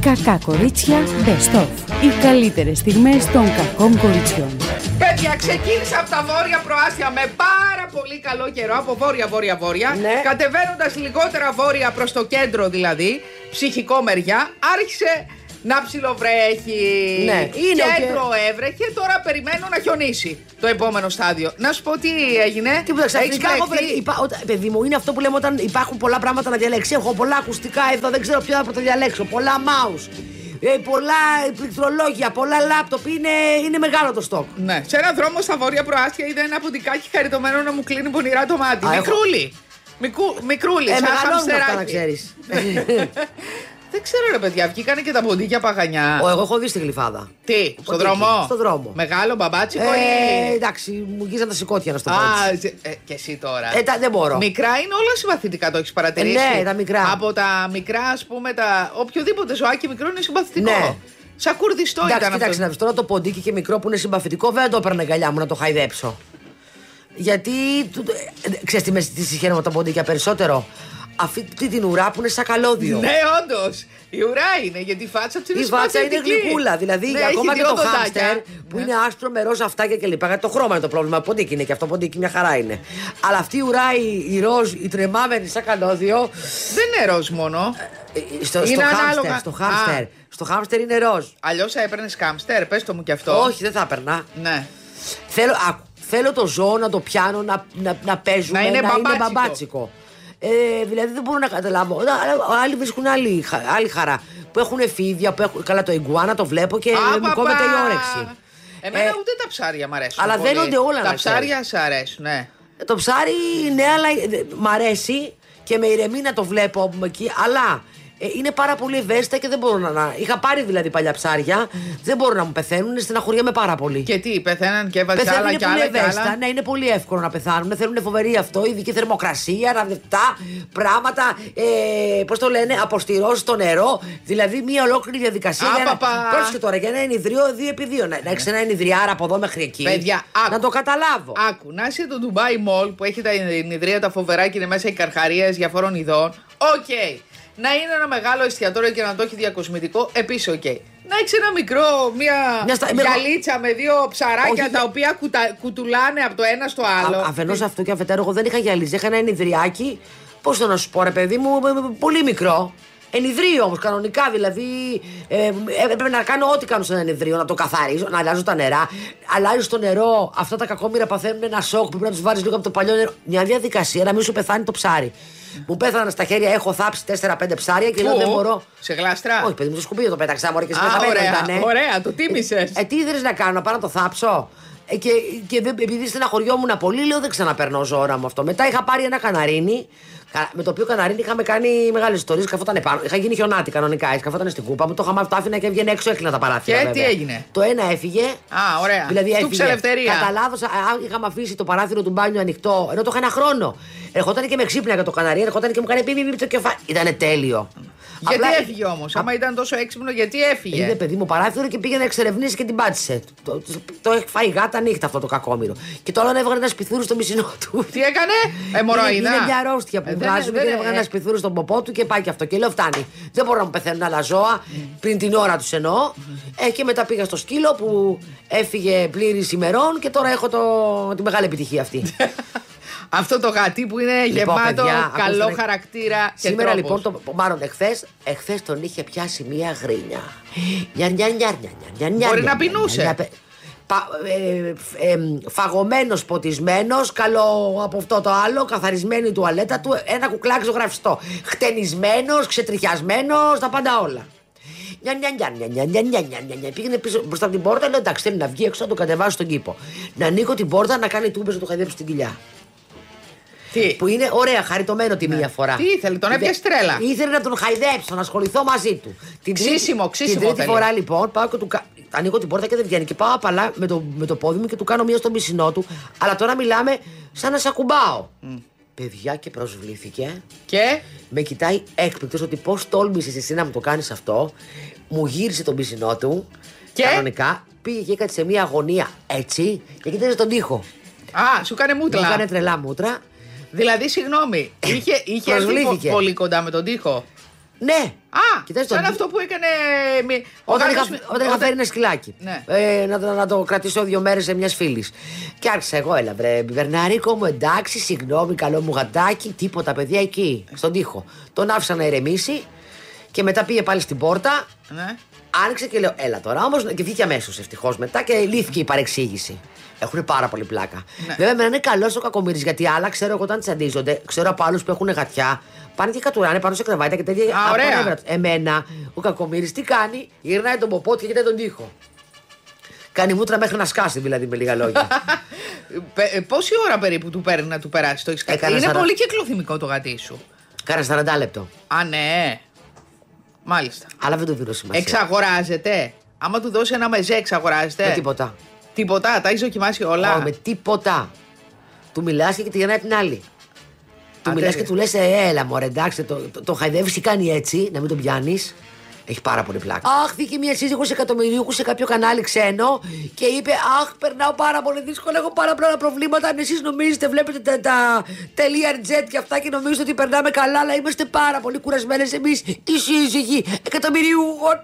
Κακά κορίτσια Best of. Οι καλύτερες στιγμές των κακών κοριτσιών. Παιδιά, ξεκίνησα από τα βόρεια προάστια με πάρα πολύ καλό καιρό, από βόρεια-βόρεια-βόρεια. Ναι. Κατεβαίνοντας λιγότερα βόρεια προς το κέντρο δηλαδή, ψυχικό μεριά, άρχισε να ψιλοβρέχει. Ναι, είναι ο κέντρο έβρεχε, τώρα περιμένω να χιονίσει το επόμενο στάδιο. Να σου πω τι έγινε. Τίποτα Έχεις ξαφνικά έχω μπλεχτεί; βρει. Υπά, όταν- παιδί μου, είναι αυτό που λέμε όταν υπάρχουν πολλά πράγματα να διαλέξεις. Έχω πολλά ακουστικά εδώ, δεν ξέρω ποιο θα πρωτοδιαλέξω. Πολλά mouse. Ε, πολλά πληκτρολόγια, πολλά λάπτοπ. Είναι, είναι μεγάλο το στόκ. Ναι. Σε έναν δρόμο στα βόρεια προάστια είδα ένα ποντικάκι χαριτωμένο να μου κλείνει πονηρά το μάτι. Α, έχω- Μικρούλι. Μικού, μικρούλι, Ε, σαν μεγαλώνουν αυτά χαμστεράκι. να ξέρεις. Δεν ξέρω ρε παιδιά, βγήκανε και τα ποντίκια παγανιά. Εγώ έχω δει στη γλυφάδα. Τι, στον Ποντίκι, δρόμο; στον δρόμο. Μεγάλο μπαμπάτσικο Ε, ή. εντάξει, μου γύρισαν τα σηκώτια να στο πω. Α, έτσι. ζε- ε, και εσύ τώρα. Ε, τα- δεν μπορώ. Μικρά είναι όλα συμπαθητικά, το έχεις παρατηρήσει; Ε, ναι, τα μικρά. Από τα μικρά, ας πούμε, τα. Οποιοδήποτε ζωάκι μικρό είναι συμπαθητικό. Ναι. Σαν κουρδιστό Εντάξει, ήταν κοίταξε αυτό. να δεις τώρα το ποντίκι και μικρό που είναι συμπαθητικό, βέβαια δεν το έπαιρνε αγκαλιά μου να το χαϊδέψω. Γιατί. του- ε, Ξέρεις τι με τι συγχαίρω με τα ποντίκια περισσότερο; Αυτή την ουρά που είναι σαν καλώδιο. Ναι, όντως. Η ουρά είναι, γιατί η φάτσα του είναι Η βάτσα είναι συμπαθητική. γλυκούλα. Δηλαδή, Ναι, ακόμα έχει και το δύο χάμστερ δοντάκια. που Ναι. είναι άσπρο με ροζ αυτάκια κλπ. Γιατί το χρώμα είναι το πρόβλημα. Ποντίκι είναι και αυτό, ποντίκι μια χαρά είναι. Αλλά αυτή η ουρά, η, η ροζ, η τρεμάμενη σαν καλώδιο. Δεν είναι ροζ μόνο. ε, Στο, Είναι στο ανάλογα. χάμστερ, στο χάμστερ. Α. Στο χάμστερ είναι ροζ. Αλλιώς θα έπαιρνες κάμστερ, πες το μου κι αυτό. Όχι, δεν θα έπαιρνα. Ναι. Θέλω, άκου, θέλω το ζώο να το πιάνω, να, να, να παίζουμε, Να είναι μπαμπάτσικο. μπαμπάτσικο. Ε, δηλαδή δεν μπορώ να καταλάβω. Αλλά Άλλοι βρίσκουν άλλη, χα- άλλη χαρά. Που έχουν εφήβια, που έχουν. Καλά, το ιγκουάνα το βλέπω και Α, μου παπά. κόβεται η όρεξη. Εμένα Ε, ούτε τα ψάρια μ' αρέσουν. αλλά πολύ. δένονται όλα, Τα να ψάρια σ' αρέσουν, ναι. Ε, Το ψάρι, ναι, αλλά ε, μ' αρέσει και με ηρεμεί να το βλέπω από εκεί. Αλλά ε, είναι πάρα πολύ ευαίσθητα και δεν μπορώ να. να- Είχα πάρει δηλαδή παλιά ψάρια. Δεν μπορούν να μου πεθαίνουν, στεναχωριέμαι πάρα πολύ. Και τι, πεθαίναν και έβαζε Πεθαίνουν άλλα είναι και πολύ άλλα και ευαίσθητα. άλλα; Ναι, είναι πολύ εύκολο να πεθάνουν. Θέλουν φοβερή αυτό, ειδική θερμοκρασία, ραβδευτά, πράγματα. Ε, Πώς το λένε, αποστειρώσεις στο νερό. Δηλαδή μια ολόκληρη διαδικασία. Α, για να- παπα. Πρόσεχε τώρα, για ένα ενυδρείο 2x2. Να, να έχεις ένα ενυδρειάρα από εδώ μέχρι εκεί. Παιδιά, άκου. να το καταλάβω. Άκου, να είσαι το Dubai Mall που έχει τα ενυδρεία, τα φοβερά και είναι μέσα οι καρχαρίες διαφόρων ειδών. Οκ. Να είναι ένα μεγάλο εστιατόριο και να το έχει διακοσμητικό, επίσης οκ. Να έχει ένα μικρό, μια, Μια στα- με- γυαλίτσα με δύο ψαράκια Όχι, τα ε- οποία κουτα- κουτουλάνε από το ένα στο άλλο. Αφενός αυτό και αφετέρου, εγώ δεν είχα γυαλίζει. Είχα ένα ενιδριάκι. Πώς το να σου πω, ρε παιδί μου, ε, ε, πολύ μικρό. Ενιδρίο όμως, κανονικά δηλαδή. Ε, έπρεπε να κάνω ό,τι κάνω σε ένα ενιδρίο, να το καθαρίζω, να αλλάζω τα νερά. Αλλάζεις το νερό, αυτά τα κακόμοιρα παθαίνουν ένα σοκ που πρέπει να τους βάλει λίγο από το παλιό νερό. Μια διαδικασία να μην σου πεθάνει το ψάρι. Μου πέθαναν στα χέρια, έχω θάψει 4-5 ψάρια και λέω Πού; δεν μπορώ. Σε γλάστρα; Όχι, παιδί μου, το σκουπίδι το πέταξα, μωρέ και σε Α, πεθαμένο ωραία, ήτανε. ωραία, το τίμησες. Ε, τι ήθελε να κάνω, να πάω να το θάψω. Ε, και και δεν- επειδή στεναχωριόμουν πολύ, λέω δεν ξαναπερνώ ζώρα μου αυτό. Μετά είχα πάρει ένα καναρίνι, κα- με το οποίο καναρίνι είχαμε κάνει μεγάλες ιστορίες. Καθόταν επάνω. Είχα γίνει χιονάτι κανονικά. Καθόταν στην κούπα μου, το είχα το άφηνα και έβγαινε έξω, έκλεινα τα παράθυρα. Και βέβαια. τι έγινε; Το ένα έφυγε. Α, ωραία. Δηλαδή Στούξε έφυγε. ελευθερία. Κατά λάθο, είχαμε αφήσει το παράθυρο του μπάνιου ανοιχτό, ενώ το είχα ένα χρόνο. Ερχόταν και με ξύπναγε το καναρί, ερχόταν και μου κάνει πιπ, πιπ, το κεφάλι. Ήταν τέλειο. Γιατί Απλά- έφυγε όμως, άμα ήταν τόσο έξυπνο, γιατί έφυγε; Είδε παιδί μου παράθυρο και πήγε να εξερευνήσει και την πάτησε. Το, το, το έχει φάει γάτα νύχτα αυτό το κακόμοιρο. Και τώρα έβγαλε ένας σπιθούρι στο μισινό του. Τι έκανε, Εμοροϊδά. Είναι, είναι μια αρρώστια που Ε, δεν- βγάζουν δεν- και έβγαλε ε, ένας σπιθούρι στον ποπό του και πάει και αυτό. Και λέω φτάνει. Δεν μπορώ να μου πεθαίνουν άλλα ζώα πριν την ώρα τους εννοώ. Ε, και μετά πήγα στο σκύλο που έφυγε πλήρης ημερών και τώρα έχω το, τη μεγάλη επιτυχία αυτή. Αυτό το γατί που είναι Λοιπόν, γεμάτο παιδιά, καλό ακούστε, χαρακτήρα και Σήμερα τρόπους. λοιπόν, το, μάλλον εχθές, εχθές τον είχε πιάσει μία γρίνια. Νια, νια, νια, νια, νια, νια, Μπορεί νια, να νια, πεινούσε. νια, πε- πα- ε, ε, ε, φαγωμένος, ποτισμένος, καλό από αυτό το άλλο, καθαρισμένη η τουαλέτα του, ένα κουκλάκι ζωγραφιστό. Χτενισμένος, ξετριχιασμένος, τα πάντα όλα. Νια, νια, νια, νια, νια, νια, νια, νια, νια, νια. Πήγαινε πίσω μπροστά από την πόρτα, λέω εντάξει, θέλει να βγει έξω να το κατεβάσει στον κήπο. Να ανοίγω την πόρτα, να κάνει τούμπε, να το χαϊδέψει στην κοιλιά. Τι; Που είναι ωραία, χαριτωμένο τη μία φορά. Τι ήθελε, τον έπιασε τρέλα. Ήθελε να τον χαϊδέψω, να ασχοληθώ μαζί του. Την τρίτη- Ξύσιμο, ξύσιμο Την τρίτη θέλει. φορά λοιπόν πάω και του κα- ανοίγω την πόρτα και δεν βγαίνει. Και πάω απαλά με το, με το πόδι μου και του κάνω μία στο μισινό του. Αλλά τώρα μιλάμε σαν να σε ακουμπάω. Παιδιά και προσβλήθηκε. Και; Με κοιτάει έκπληκτος ότι πώς τόλμησες εσύ να μου το κάνεις αυτό. Μου γύρισε τον πισινό του. Και; Κανονικά πήγε και έκατσε σε μία αγωνία έτσι και κοίταζε τον τοίχο. Α, σου έκανε Μου μούτλα. έκανε τρελά μούτρα. Δηλαδή, συγγνώμη, είχε, είχε έρθει Προσβλήθηκε. πο- πολύ κοντά με τον τοίχο. Ναι. Α, Κοιτάξτε, σαν το- αυτό που έκανε. μη- ο Όταν γάτος είχα, με- όταν είχα φέρει ένα σκυλάκι. Ναι. Ε, να, το- να το κρατήσω δύο μέρες σε μιας φίλης. Και άρχισα εγώ, έλα βρε, Μπερναρίκο μου, εντάξει, συγγνώμη, καλό μου γατάκι, τίποτα, παιδιά εκεί, στον τοίχο. Τον άφησα να ηρεμήσει και μετά πήγε πάλι στην πόρτα. Ναι. Άνοιξε και λέω, έλα τώρα όμως. Και βγήκε αμέσως ευτυχώς μετά και λύθηκε η παρεξήγηση. Έχουν πάρα πολύ πλάκα. Ναι. Βέβαια, με είναι καλός ο κακομοίρη γιατί άλλα ξέρω εγώ όταν τσαντίζονται, ξέρω από άλλους που έχουν γατιά, πάνε και κατουράνε πάνω σε κρεβάτια και τέτοια. Α, από ωραία. νεύρα τους. Εμένα, ο κακομοίρη τι κάνει, γυρνάει τον ποπό του και κοιτάει τον τοίχο. Κάνει μούτρα μέχρι να σκάσει δηλαδή με λίγα λόγια. Πε- ε, Πόση ώρα περίπου του παίρνει να του περάσει το έχεις Έκανα Είναι σαρα- πολύ κυκλοθυμικό το γατί σου. Κάνα 40 λεπτό. Α, ναι. Μάλιστα. Αλλά δεν το δίνω σημασία. Εξαγοράζεται. Άμα του δώσει ένα μεζέ, εξαγοράζεται. Με τίποτα. Τίποτα. Τα έχει δοκιμάσει όλα. Ω, με τίποτα. Του μιλάς και τη γεννάει την άλλη. Του Α, μιλάς τέτοια. και του λες: Έλα, μωρέ, εντάξει, το, το, το χαϊδεύεις ή κάνει έτσι, να μην τον πιάνεις. Έχει πάρα πολύ πλάκα. Αχ, βγήκε μια σύζυγος εκατομμυρίουχου σε κάποιο κανάλι ξένο και είπε: Αχ, περνάω πάρα πολύ δύσκολα. Έχω πάρα πολλά προβλήματα. Αν εσείς νομίζετε, βλέπετε τα, τα τελεία jet και αυτά και νομίζετε ότι περνάμε καλά, αλλά είμαστε πάρα πολύ κουρασμένες εμείς οι σύζυγοι εκατομμυρίουχων.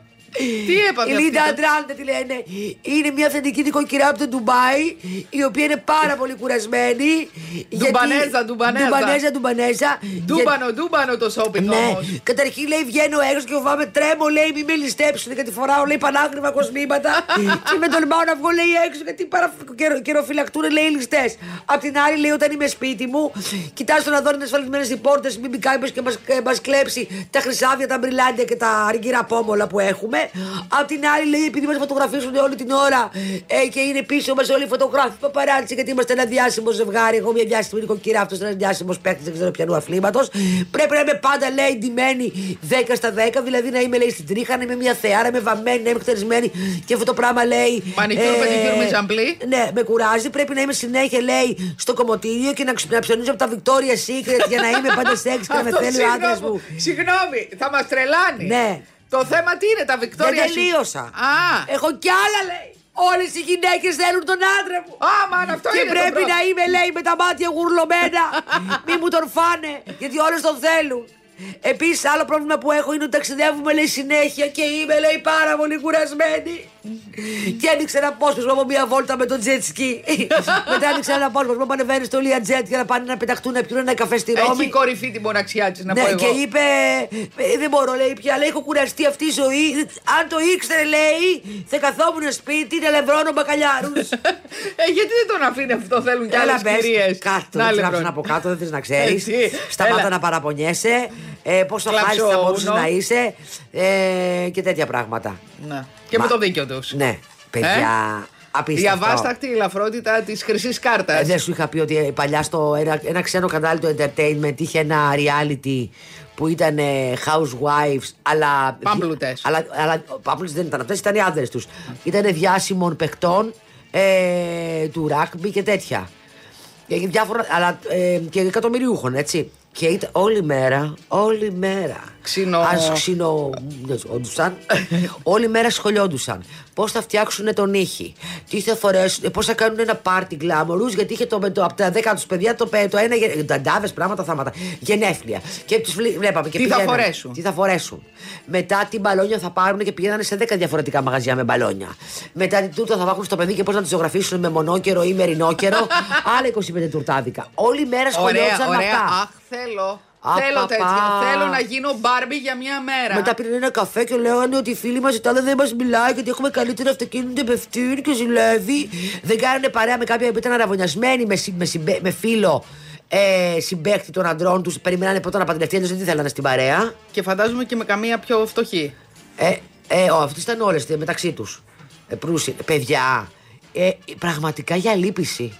Τι έπαθε Η αυτή Λίντα το- Αντράντε τη λένε. Είναι μια αυθεντική νοικοκυρά από το Ντουμπάι, η οποία είναι πάρα πολύ κουρασμένη. γιατί- Ντουμπανέζα, ντουμπανέζα. Ντουμπανέζα, ντουμπανέζα. Ντούμπανο, ντούμπανο το shopping Ναι, όμως. καταρχήν λέει βγαίνω έξω και φοβάμαι τρέμω, λέει μη με ληστέψουν γιατί φοράω λέει πανάγρυμα κοσμήματα και με τολμάω να βγω λέει έξω γιατί παρα... καιρο- καιροφυλακτούν λέει ληστές. Απ' την άλλη λέει όταν είμαι σπίτι μου, κοιτάζω να δω αν είναι ασφαλισμένε οι πόρτες, μην μπει κάποιος και μα μας κλέψει τα χρυσάβια, τα μπριλάντια και τα αργυρά πόμολα που έχουμε. Απ' την άλλη λέει επειδή μας φωτογραφίζουν όλη την ώρα ε, και είναι πίσω μας όλοι οι φωτογράφοι παπαράτσι γιατί είμαστε ένα διάσημο ζευγάρι. Εγώ μια διάσημη νοικοκυρά, αυτός ένας διάσημος παίκτης, δεν ξέρω ποιανού αθλήματος. Πρέπει να είμαι πάντα λέει ντυμένη 10 στα 10, δηλαδή να είμαι λέει στην τρίχα, να είμαι μια θεά, να είμαι βαμμένη, να είμαι χτενισμένη και αυτό το πράγμα λέει. Μανικιούρ, πεντικιούρ, μιζαμπλή. Ναι, με κουράζει. Πρέπει να είμαι συνέχεια λέει στο κομμωτήριο και να, ξ- να ψωνίζω από τα Victoria Secret για να είμαι πάντα σεξ και να με Αυτό, θέλει ο άντρας συγγνώμη, μου. Συγγνώμη, θα μας τρελάνεις. Ναι. Το θέμα τι είναι, τα Δεν Βικτόρια. τελείωσα. Α, Έχω κι άλλα λέει. Όλες οι γυναίκες θέλουν τον άντρα μου. Α, μαν, αυτό και είναι το πρέπει πρώτο. να είμαι, λέει, με τα μάτια γουρλωμένα. Μη μου τον φάνε, γιατί όλες τον θέλουν. Επίσης, άλλο πρόβλημα που έχω είναι ότι ταξιδεύουμε, λέει, συνέχεια και είμαι, λέει, πάρα πολύ κουρασμένη. και άνοιξε ένα απόσπασμα από μια βόλτα με το jet ski. Μετά άνοιξε ένα απόσπασμα που ανεβαίνει στο Lia Jet για να πάνε να πεταχτούν να πιούν ένα καφέ στη Ρώμη. Έχει κορυφή την μοναξιά της, να Ναι, πω εγώ. και είπε, «Ε, δεν μπορώ, λέει πια, λέει, έχω κουραστεί αυτή η ζωή. Αν το ήξερε, λέει, θα καθόμουν σπίτι να λευρώνω μπακαλιάρους. ε, γιατί δεν τον αφήνει αυτό, θέλουν κι άλλες κυρίε. Κάτω, δεν γράψουν από κάτω, δεν θες να ξέρεις. Έτσι, Σταμάτα έλα. να παραπονιέσαι. Ε, πόσο Κλάψω χάρη θα μπορούσε ούνο. να είσαι. Ε, και τέτοια πράγματα. Ναι. Και Μα- με το δίκιο τους. Ναι, παιδιά. Απίστευτο. Η αβάσταχτη ελαφρότητα της χρυσής κάρτας. Ε, δεν σου είχα πει ότι ε, παλιά στο ένα, ένα ξένο κανάλι του entertainment είχε ένα reality που ήταν ε, housewives, αλλά. Πάμπλουτες. Αλλά, αλλά πάμπλουτες δεν ήταν αυτές, ήταν οι άντρε τους. Ήταν διάσημων παιχτών ε, του rugby και τέτοια. Και διάφορα, αλλά ε, και εκατομμυριούχων, έτσι. Και ήταν όλη μέρα, όλη μέρα. Ξινο- Ας ξινόντουσαν. όλη μέρα σχολιόντουσαν. Πώς θα φτιάξουν τον ήχη; Τι θα φορέσουν. Πώς θα κάνουν ένα πάρτι γκλάμορους; Γιατί είχε το, το, από τα δέκα τους παιδιά το, πε- το ένα. γε- Νταντάβε, πράγματα, θάματα. Γενέθλια. Και τους βλέπαμε. Και Τι θα πηγαίνανε. φορέσουν; Τι θα φορέσουν; Μετά τι μπαλόνια θα πάρουν και πηγαίνανε σε 10 διαφορετικά μαγαζιά με μπαλόνια. Μετά τι τούρτα θα βάφουν στο παιδί και πώς να τη ζωγραφίσουν με μονόκερο ή μερινόκερο. Άλλα 25 τουρτάδικα. Όλη μέρα Ωραία, σχολιόντουσαν με ωραία. αυτά. Αχ, θέλω. Α, θέλω παπά. τέτοιο. Θέλω να γίνω μπάρμπι για μια μέρα. Μετά πήραν ένα καφέ και λέγανε ότι οι φίλοι μας η τάδε δεν μας μιλάει γιατί έχουμε καλύτερο αυτοκίνητο πεφτούν και ζηλεύει. Δεν κάνανε παρέα με κάποια που ήταν αραβωνιασμένοι με, συ- με, συμπε- με φίλο ε, συμπέκτη των αντρών τους. Περιμένανε πρώτα να παντρευτεί, αλλιώ δεν τη θέλανε στην παρέα. Και φαντάζομαι και με καμία πιο φτωχή. Ε, ε, ο, αυτοί ήταν όλες μεταξύ τους. Ε, προύσιοι. παιδιά, ε, πραγματικά για λύπηση.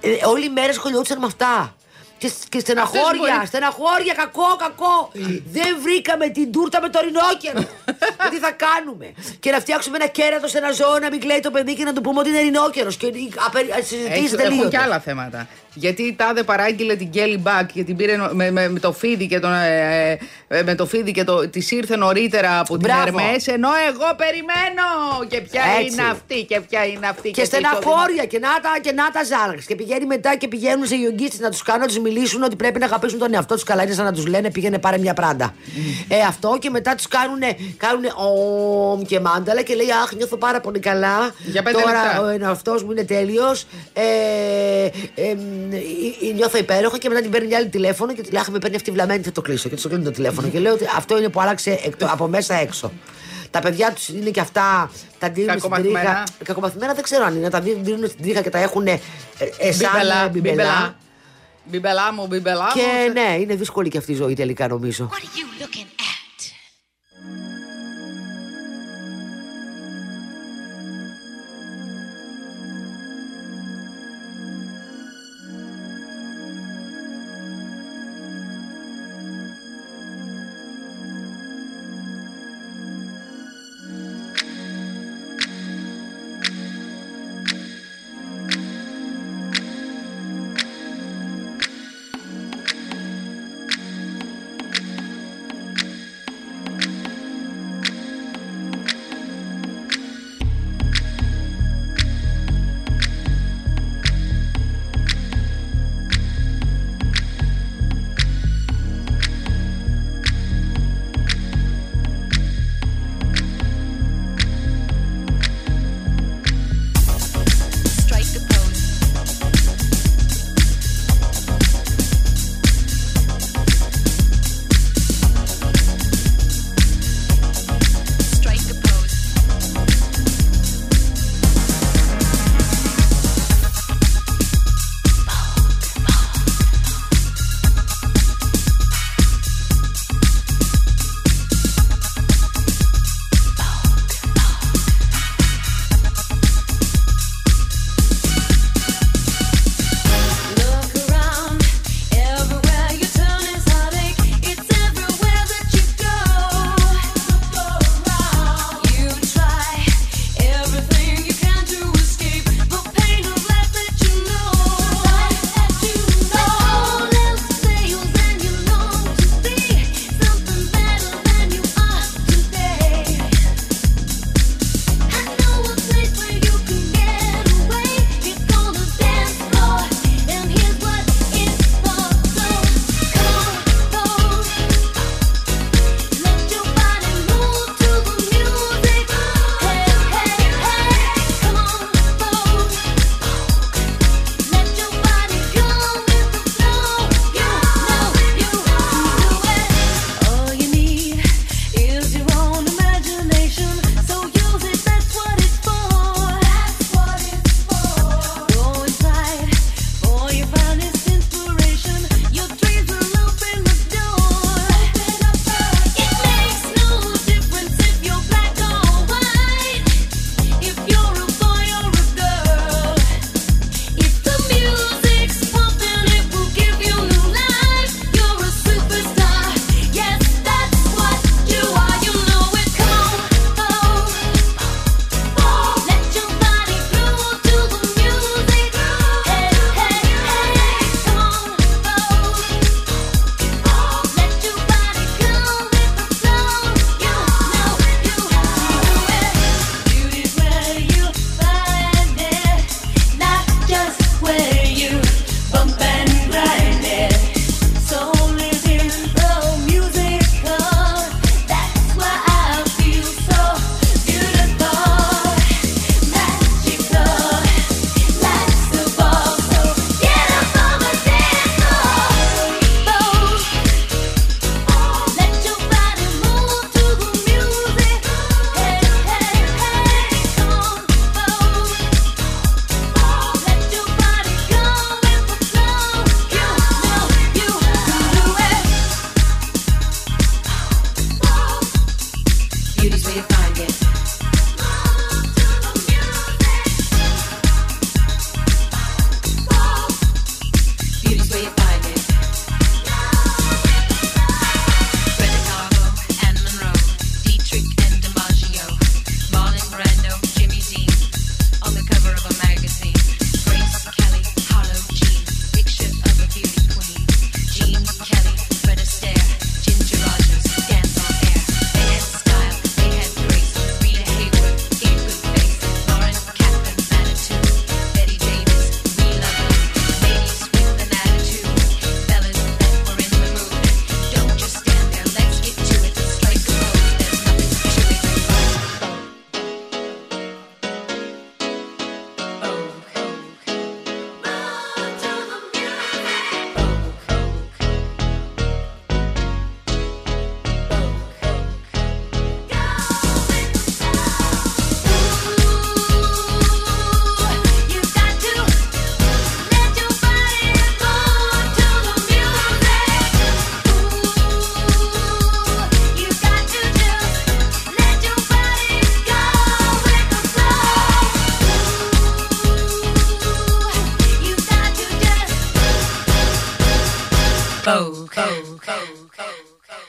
Ε, όλη η μέρα σχολιόντουσαν με αυτά. Και, και στεναχώρια, μπορεί- στεναχώρια, κακό, κακό. Δεν βρήκαμε την τούρτα με το ρινόκερο. Ε, Τι θα κάνουμε; Και να φτιάξουμε ένα κέρατος σε ένα ζώο να μην κλαίει το παιδί και να του πούμε ότι είναι ρινόκερος. Και απε- συζητήσετε Έχουν λίγο. και άλλα θέματα. Γιατί η Τάδε παράγγειλε την Kelly Back και την πήρε νο- με, με, με το φίδι και τον. Ε, ε, με το φίδι και το, της ήρθε νωρίτερα από την Μπράβο. Ερμές ενώ εγώ περιμένω. Και ποια Έτσι. είναι αυτή και ποια είναι αυτή. Και τι στεναχώρια και να τα, και να τα ζάραξ. Και πηγαίνει μετά και πηγαίνουν σε γιογκίστες να τους κάνω, να τους μιλήσουν ότι πρέπει να αγαπήσουν τον εαυτό τους καλά. Είναι σαν να τους λένε πήγαινε πάρε μια πράντα. Ε, αυτό και μετά τους κάνουν κάνουνε ομ και μάνταλα και λέει Αχ, νιώθω πάρα πολύ καλά. Για πέντε Τώρα λεπτά. ο εαυτός μου είναι τέλειος. Ε, ε, ε, νιώθω υπέροχα και μετά την παίρνει άλλη τηλέφωνο και τη λέει Αχ, με παίρνει αυτή η βλαμμένη, θα το κλείσω. Και του κλείνει το τηλέφωνο. και λέω ότι αυτό είναι που άλλαξε εκ το- από μέσα έξω. Τα παιδιά τους είναι και αυτά, τα δίνουν στην Κακομαθημένα. τρίχα. Κακομαθημένα δεν ξέρω αν είναι. Τα δίνουν δίνουν στην τρίχα και τα έχουν ε, ε, σαν Μπιμπελά, ε, μπιμπελά. μπιμπελά. Μπιμπελά μου, μπιμπελά μου. Και ναι, είναι δύσκολη και αυτή η ζωή τελικά νομίζω. What are you looking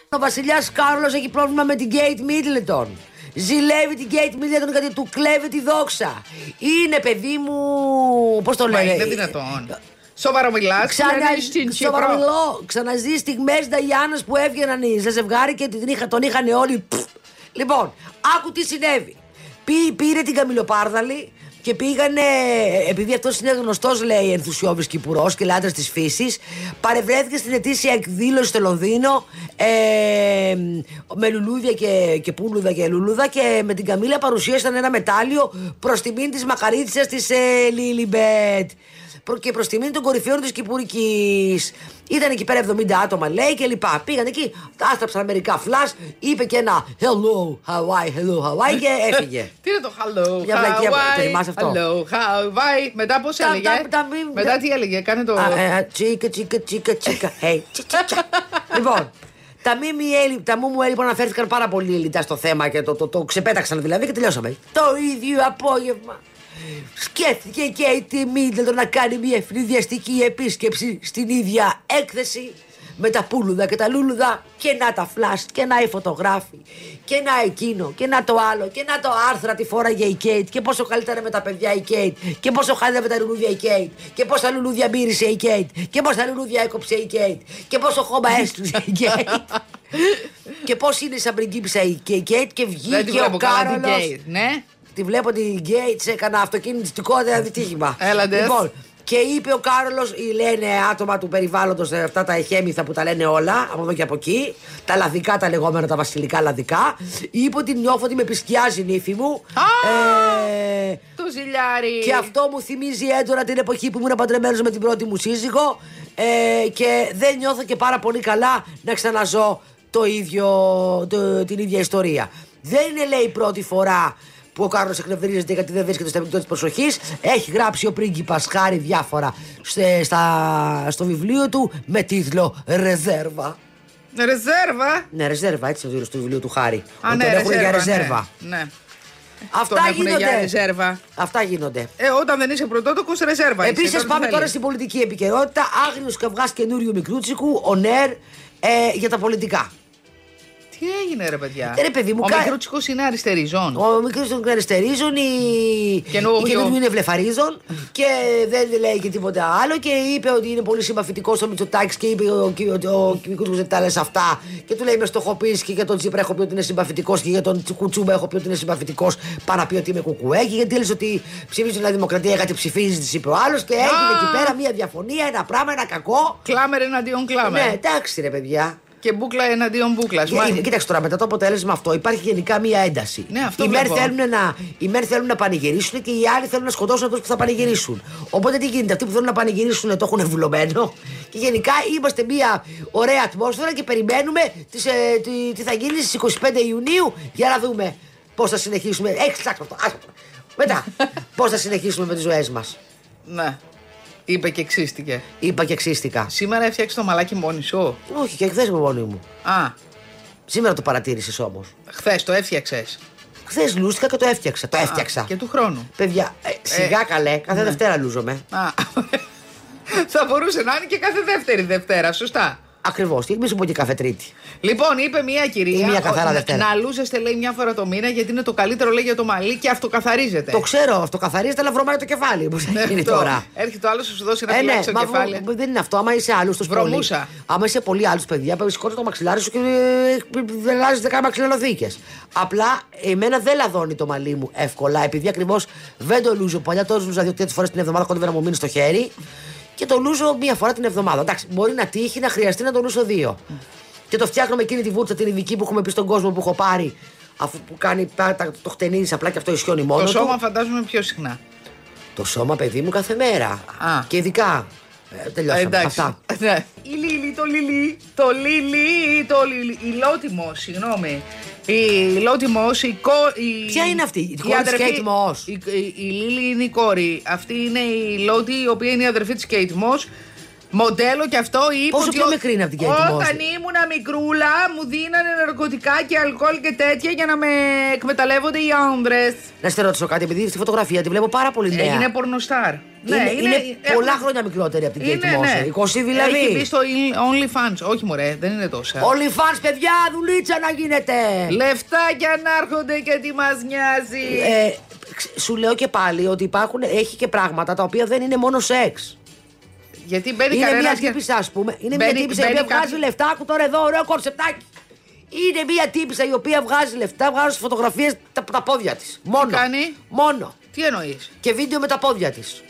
Ο βασιλιάς Κάρλος έχει πρόβλημα με την Kate Middleton. Ζηλεύει την Kate Middleton γιατί του κλέβει τη δόξα. Είναι παιδί μου. Πώς το Μα λένε; είναι δυνατόν. Σοβαρό μιλάς. Ξανα... στην σοβαρά Κύπρο. μιλώ. Ξαναζείς στιγμέ Νταγιάννα που έβγαιναν οι- σε ζευγάρι και την είχα, τον είχαν όλοι. Πφ. Λοιπόν, άκου τι συνέβη. Πή, πήρε την Καμιλοπάρδαλη και πήγανε, επειδή αυτός είναι γνωστός, λέει, ενθουσιώδης Κυπουρός και λάτρε της φύσης, παρευρέθηκε στην ετήσια εκδήλωση στο Λονδίνο ε, με λουλούδια και, και πούλουδα και λουλούδα και με την Καμίλα παρουσίασαν ένα μετάλλιο προς τιμήν της μακαρίτισσας της ε, Λίλιμπετ. προ- και προς τιμήν των κορυφαίων της Κηπουρικής. Ήταν εκεί πέρα 70 άτομα, λέει και λοιπά. Πήγαν εκεί, άστραψαν μερικά φλας, είπε και ένα Hello, Hawaii, hello, Hawaii και έφυγε. Τι είναι το hello, Μια βλακεία, Hawaii, το θυμάσαι αυτό; Hello, Hawaii. Μετά πώς Τα- έλεγε; τα- τα μη- Μετά τι έλεγε, κάνε το. Α, ε, Τσίκα, τσίκα, τσίκα, τσίκα. Hey, τσι, τσι, τσι. Λοιπόν, τα μήμη έλει- τα μου μου λοιπόν αναφέρθηκαν πάρα πολύ λιτά στο θέμα και το, το, το ξεπέταξαν δηλαδή και τελειώσαμε. Το ίδιο απόγευμα. Σκέφτηκε και η Τιμίτλετο να κάνει μια ευνηδιαστική επίσκεψη στην ίδια έκθεση με τα πούλουδα και τα λούλουδα και να τα φλάς και να η φωτογράφη και να εκείνο και να το άλλο και να το άρθρα τη φόραγε η Κέιτ και πόσο καλύτερα με τα παιδιά η Κέιτ και πόσο χάλια με τα λουλούδια η Κέιτ και πόσα λουλούδια μύρισε η Κέιτ και πόσα λουλούδια έκοψε η Κέιτ και πόσο χώμα έστουσε η Κέιτ και πώς είναι σαν πριγκίπισσα η Κέιτ και Δεν τη βγήκε ο βλέπω καλά την Κάρολος Kate. Ναι. Τη βλέπω την Γκέιτ σε κανένα αυτοκινητικό δυστύχημα. Έλαντες. Λοιπόν, και είπε ο Κάρολος, λένε άτομα του περιβάλλοντος αυτά τα εχέμηθα που τα λένε όλα, από εδώ και από εκεί, τα λαδικά τα λεγόμενα, τα βασιλικά λαδικά. Είπε ότι νιώθω ότι με επισκιάζει η νύφη μου. Ε, Το ζηλιάρι. και αυτό μου θυμίζει έντονα την εποχή που ήμουν παντρεμένος με την πρώτη μου σύζυγο. Ε, και δεν νιώθω και πάρα πολύ καλά να ξαναζώ το ίδιο, το- την ίδια ιστορία. Δεν είναι, λέει, η πρώτη φορά που ο Κάρλος εκνευρίζεται γιατί δεν βρίσκεται στο επίπεδο της προσοχής. Έχει γράψει ο πρίγκιπας χάρη διάφορα στε- στα, στο βιβλίο του με τίτλο Ρεζέρβα. Ρεζέρβα. Ναι, ρεζέρβα, έτσι είναι ο τίτλος του βιβλίου του Χάρη. Α, Ότι ναι, τον έχουν για ρεζέρβα. ρεζέρβα. Ναι. ναι. Αυτά Τον έχουνε γίνονται. για ρεζέρβα. Αυτά γίνονται. Ε, όταν δεν είσαι πρωτότοκος, ρεζέρβα. είσαι, Επίσης, τώρα τι πάμε τώρα θέλεις. στην πολιτική επικαιρότητα. Άγριο καυγάς καινούριου μικρούτσικου, ο Νέρ, ε, για τα πολιτικά. Τι έγινε, ρε παιδιά; Ε, ρε, παιδί μου, Ο κα- μικρούτσικος είναι αριστερίζων. Ο μικρό των αριστερίζων, η, Καινούριο. η καινούριου είναι βλεφαρίζων και δεν λέει και τίποτα άλλο. Και είπε ότι είναι πολύ συμπαθητικός στο Μητσοτάκης και είπε ότι ο, ο, ο μικρό δεν τα λες αυτά. Και του λέει με στοχοποίηση και για τον Τσίπρα έχω πει ότι είναι συμπαθητικός και για τον Κουτσούμπα έχω πει ότι είναι συμπαθητικός. Παρά πει ότι είμαι κουκουέ. Και γιατί έλεγες ότι ψηφίζει τη Νέα Δημοκρατία, κάτι ψηφίζει, της είπε ο άλλος. Και έγινε εκεί πέρα μια διαφωνία, ένα πράγμα, ένα κακό. Κλάμερ εναντίον κλάμερ. Ναι, εντάξει ρε παιδιά. Και μπούκλα εναντίον μπούκλα. Και- Κοίταξε τώρα, μετά το αποτέλεσμα αυτό υπάρχει γενικά μία ένταση. Ναι, αυτό οι μεν βλέπω. θέλουν, να, οι μεν θέλουν να πανηγυρίσουν και οι άλλοι θέλουν να σκοτώσουν αυτούς που θα πανηγυρίσουν. Οπότε τι γίνεται, αυτοί που θέλουν να πανηγυρίσουν το έχουν βουλωμένο. Και γενικά είμαστε μία ωραία ατμόσφαιρα και περιμένουμε τις, ε, τι, τι θα γίνει στις 25 Ιουνίου για να δούμε πώς θα συνεχίσουμε. Έχει ψάξει αυτό. άστα το. Μετά, πώς θα συνεχίσουμε με τις ζωές μας. Ναι. Είπε και ξύστηκε. Είπα και ξύστηκα. Σήμερα έφτιαξες το μαλάκι μόνη σου; Όχι, και χθες με μόνη μου. Α, Σήμερα το παρατήρησες όμως. χθες το έφτιαξες; Χθες λούστηκα και το έφτιαξα. Το έφτιαξα. Και του χρόνου. Παιδιά, ε, σιγά καλέ, κάθε Δευτέρα λούζομαι. Α. Θα μπορούσε να είναι και κάθε δεύτερη Δευτέρα, σωστά. Ακριβώς. Τι μην σου πω και κάθε Τρίτη. Λοιπόν, είπε μια κυρία. Ή μια καθαρά ο- Δευτέρα. Να λούζεστε, λέει, μια φορά το μήνα γιατί είναι το καλύτερο, λέει, για το μαλλί και αυτοκαθαρίζεται. Το ξέρω, αυτό καθαρίζεται, αλλά βρωμάει το κεφάλι. Πώς θα Ναι, γίνει αυτό. τώρα; Έρχεται ο άλλος να σου δώσει ένα Ε, ναι, φυλάκι στο μα κεφάλι. βρο- δεν είναι αυτό. Άμα είσαι άλλου, το Βρωμούσα. Άμα είσαι πολύ άλλου παιδιά, πρέπει σηκώνεις το μαξιλάρι σου και ε, δεν αλλάζεις 10 μαξιλαροθήκε. Απλά εμένα δεν λαδώνει το μαλλί μου εύκολα, επειδή ακριβώς δεν το λούζω. Παλιά το λούζα δύο-τρει φορές την εβδομάδα, κόντευε να μου μείνει στο χέρι. Και το λούζω μία φορά την εβδομάδα. Εντάξει, μπορεί να τύχει να χρειαστεί να το λούσω δύο. Και το φτιάχνω με εκείνη τη βούρτσα την ειδική που έχουμε πει στον κόσμο που έχω πάρει. Αφού που κάνει, τα- τα- το χτενίζεις απλά και αυτό ισιώνει μόνο. Το του. σώμα φαντάζομαι πιο συχνά. Το σώμα, παιδί μου, κάθε μέρα. Α. Και ειδικά. Ε, τελειώσαμε. Εντάξει. Αυτά. Ναι. Η Λίλη, το Λίλη, το Λίλη, το Λίλη. Η Λότιμο, συγγνώμη. Η Λότιμο, η κο... η... Ποια είναι αυτή, η κόρη της αδερφή- Kate Moss? Η, η, η Λίλη είναι η κόρη. Αυτή είναι η Λότι, η οποία είναι η αδερφή της Kate Moss. Μοντέλο και αυτό είπε Πόσο ότι πιο ο- μικρή είναι από την Kate Όταν Moss. ήμουνα μικρούλα μου δίνανε ναρκωτικά και αλκοόλ και τέτοια για να με εκμεταλλεύονται οι άνδρες. Να σε ρωτήσω κάτι, επειδή στη φωτογραφία τη βλέπω πάρα πολύ νέα. Έγινε πορνοστάρ. Είναι, είναι, πολλά χρόνια μικρότερη από την Kate Είναι, Moss. ναι. 20 δηλαδή. Έχει μπει στο OnlyFans. Όχι μωρέ, δεν είναι τόσα. OnlyFans, παιδιά, δουλίτσα να γίνετε. Λεφτάκια να έρχονται και τι μας νοιάζει. Ε, ξ- σου λέω και πάλι ότι υπάρχουν, έχει και πράγματα τα οποία δεν είναι μόνο σεξ. Γιατί μπαίνει Είναι μια κανένας και- τύπησα, ας πούμε. Είναι μια Μπαίνει- τύπησα η μπαίνει οποία βγάζει κάποιος- λεφτά. Άκου τώρα εδώ, ωραίο κορσεπτάκι. Είναι μια τύπησα η οποία βγάζει λεφτά, βγάζει φωτογραφίες τα, τα πόδια της. Μόνο. κάνει; Μόνο. Τι εννοείς; Και βίντεο με τα πόδια της.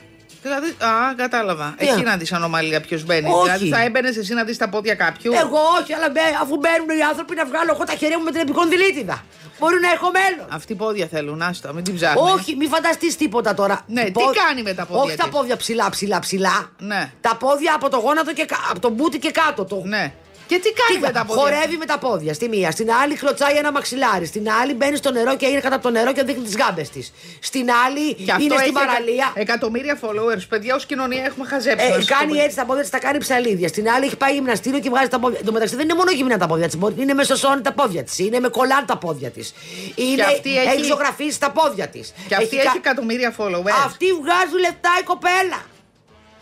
Δηλαδή, α, κατάλαβα. Τι, Εκεί α; να δεις ανομαλία ποιος μπαίνει. Όχι. Δηλαδή, θα έμπαινες εσύ να δεις τα πόδια κάποιου; Εγώ όχι, αλλά μπε, αφού μπαίνουν οι άνθρωποι να βγάλω εγώ τα χέρια μου με την επικονδυλίτιδα. Μπορεί να έχω μέλλον. Αυτοί πόδια θέλουν, άστα, μην την ψάχνεις. Όχι, μην φανταστείς τίποτα τώρα. Ναι, τι Πο- κάνει με τα πόδια Όχι τα της; πόδια ψηλά, ψηλά, ψηλά. Ναι. Τα πόδια από το γόνατο και κα- από το μπούτι και κάτω. Το... Ναι. Και τι κάνει Τι με τα πόδια. Χορεύει με τα πόδια στη μία. Στην άλλη κλωτσάει ένα μαξιλάρι. Στην άλλη μπαίνει στο νερό και είναι κατά από το νερό και δείχνει τις γάμπες της. Στην άλλη Και αυτό είναι έχει στην παραλία. εκα- εκατομμύρια followers. Παιδιά, ως κοινωνία έχουμε χαζέψει. Ε, να σας το κάνει πω. έτσι τα πόδια της, τα κάνει ψαλίδια. Στην άλλη έχει πάει γυμναστήριο και βγάζει τα πόδια. Εν τω μεταξύ δεν είναι μόνο γυμνά τα πόδια της. Είναι με σωσόνι τα πόδια της. Είναι με κολάν τα πόδια της. Είναι αυτή έχει- έχει ζωγραφίσει τα πόδια της. Και αυτή έχει εκατομμύρια followers. Αυτή βγάζουν λεφτά η κοπέλα.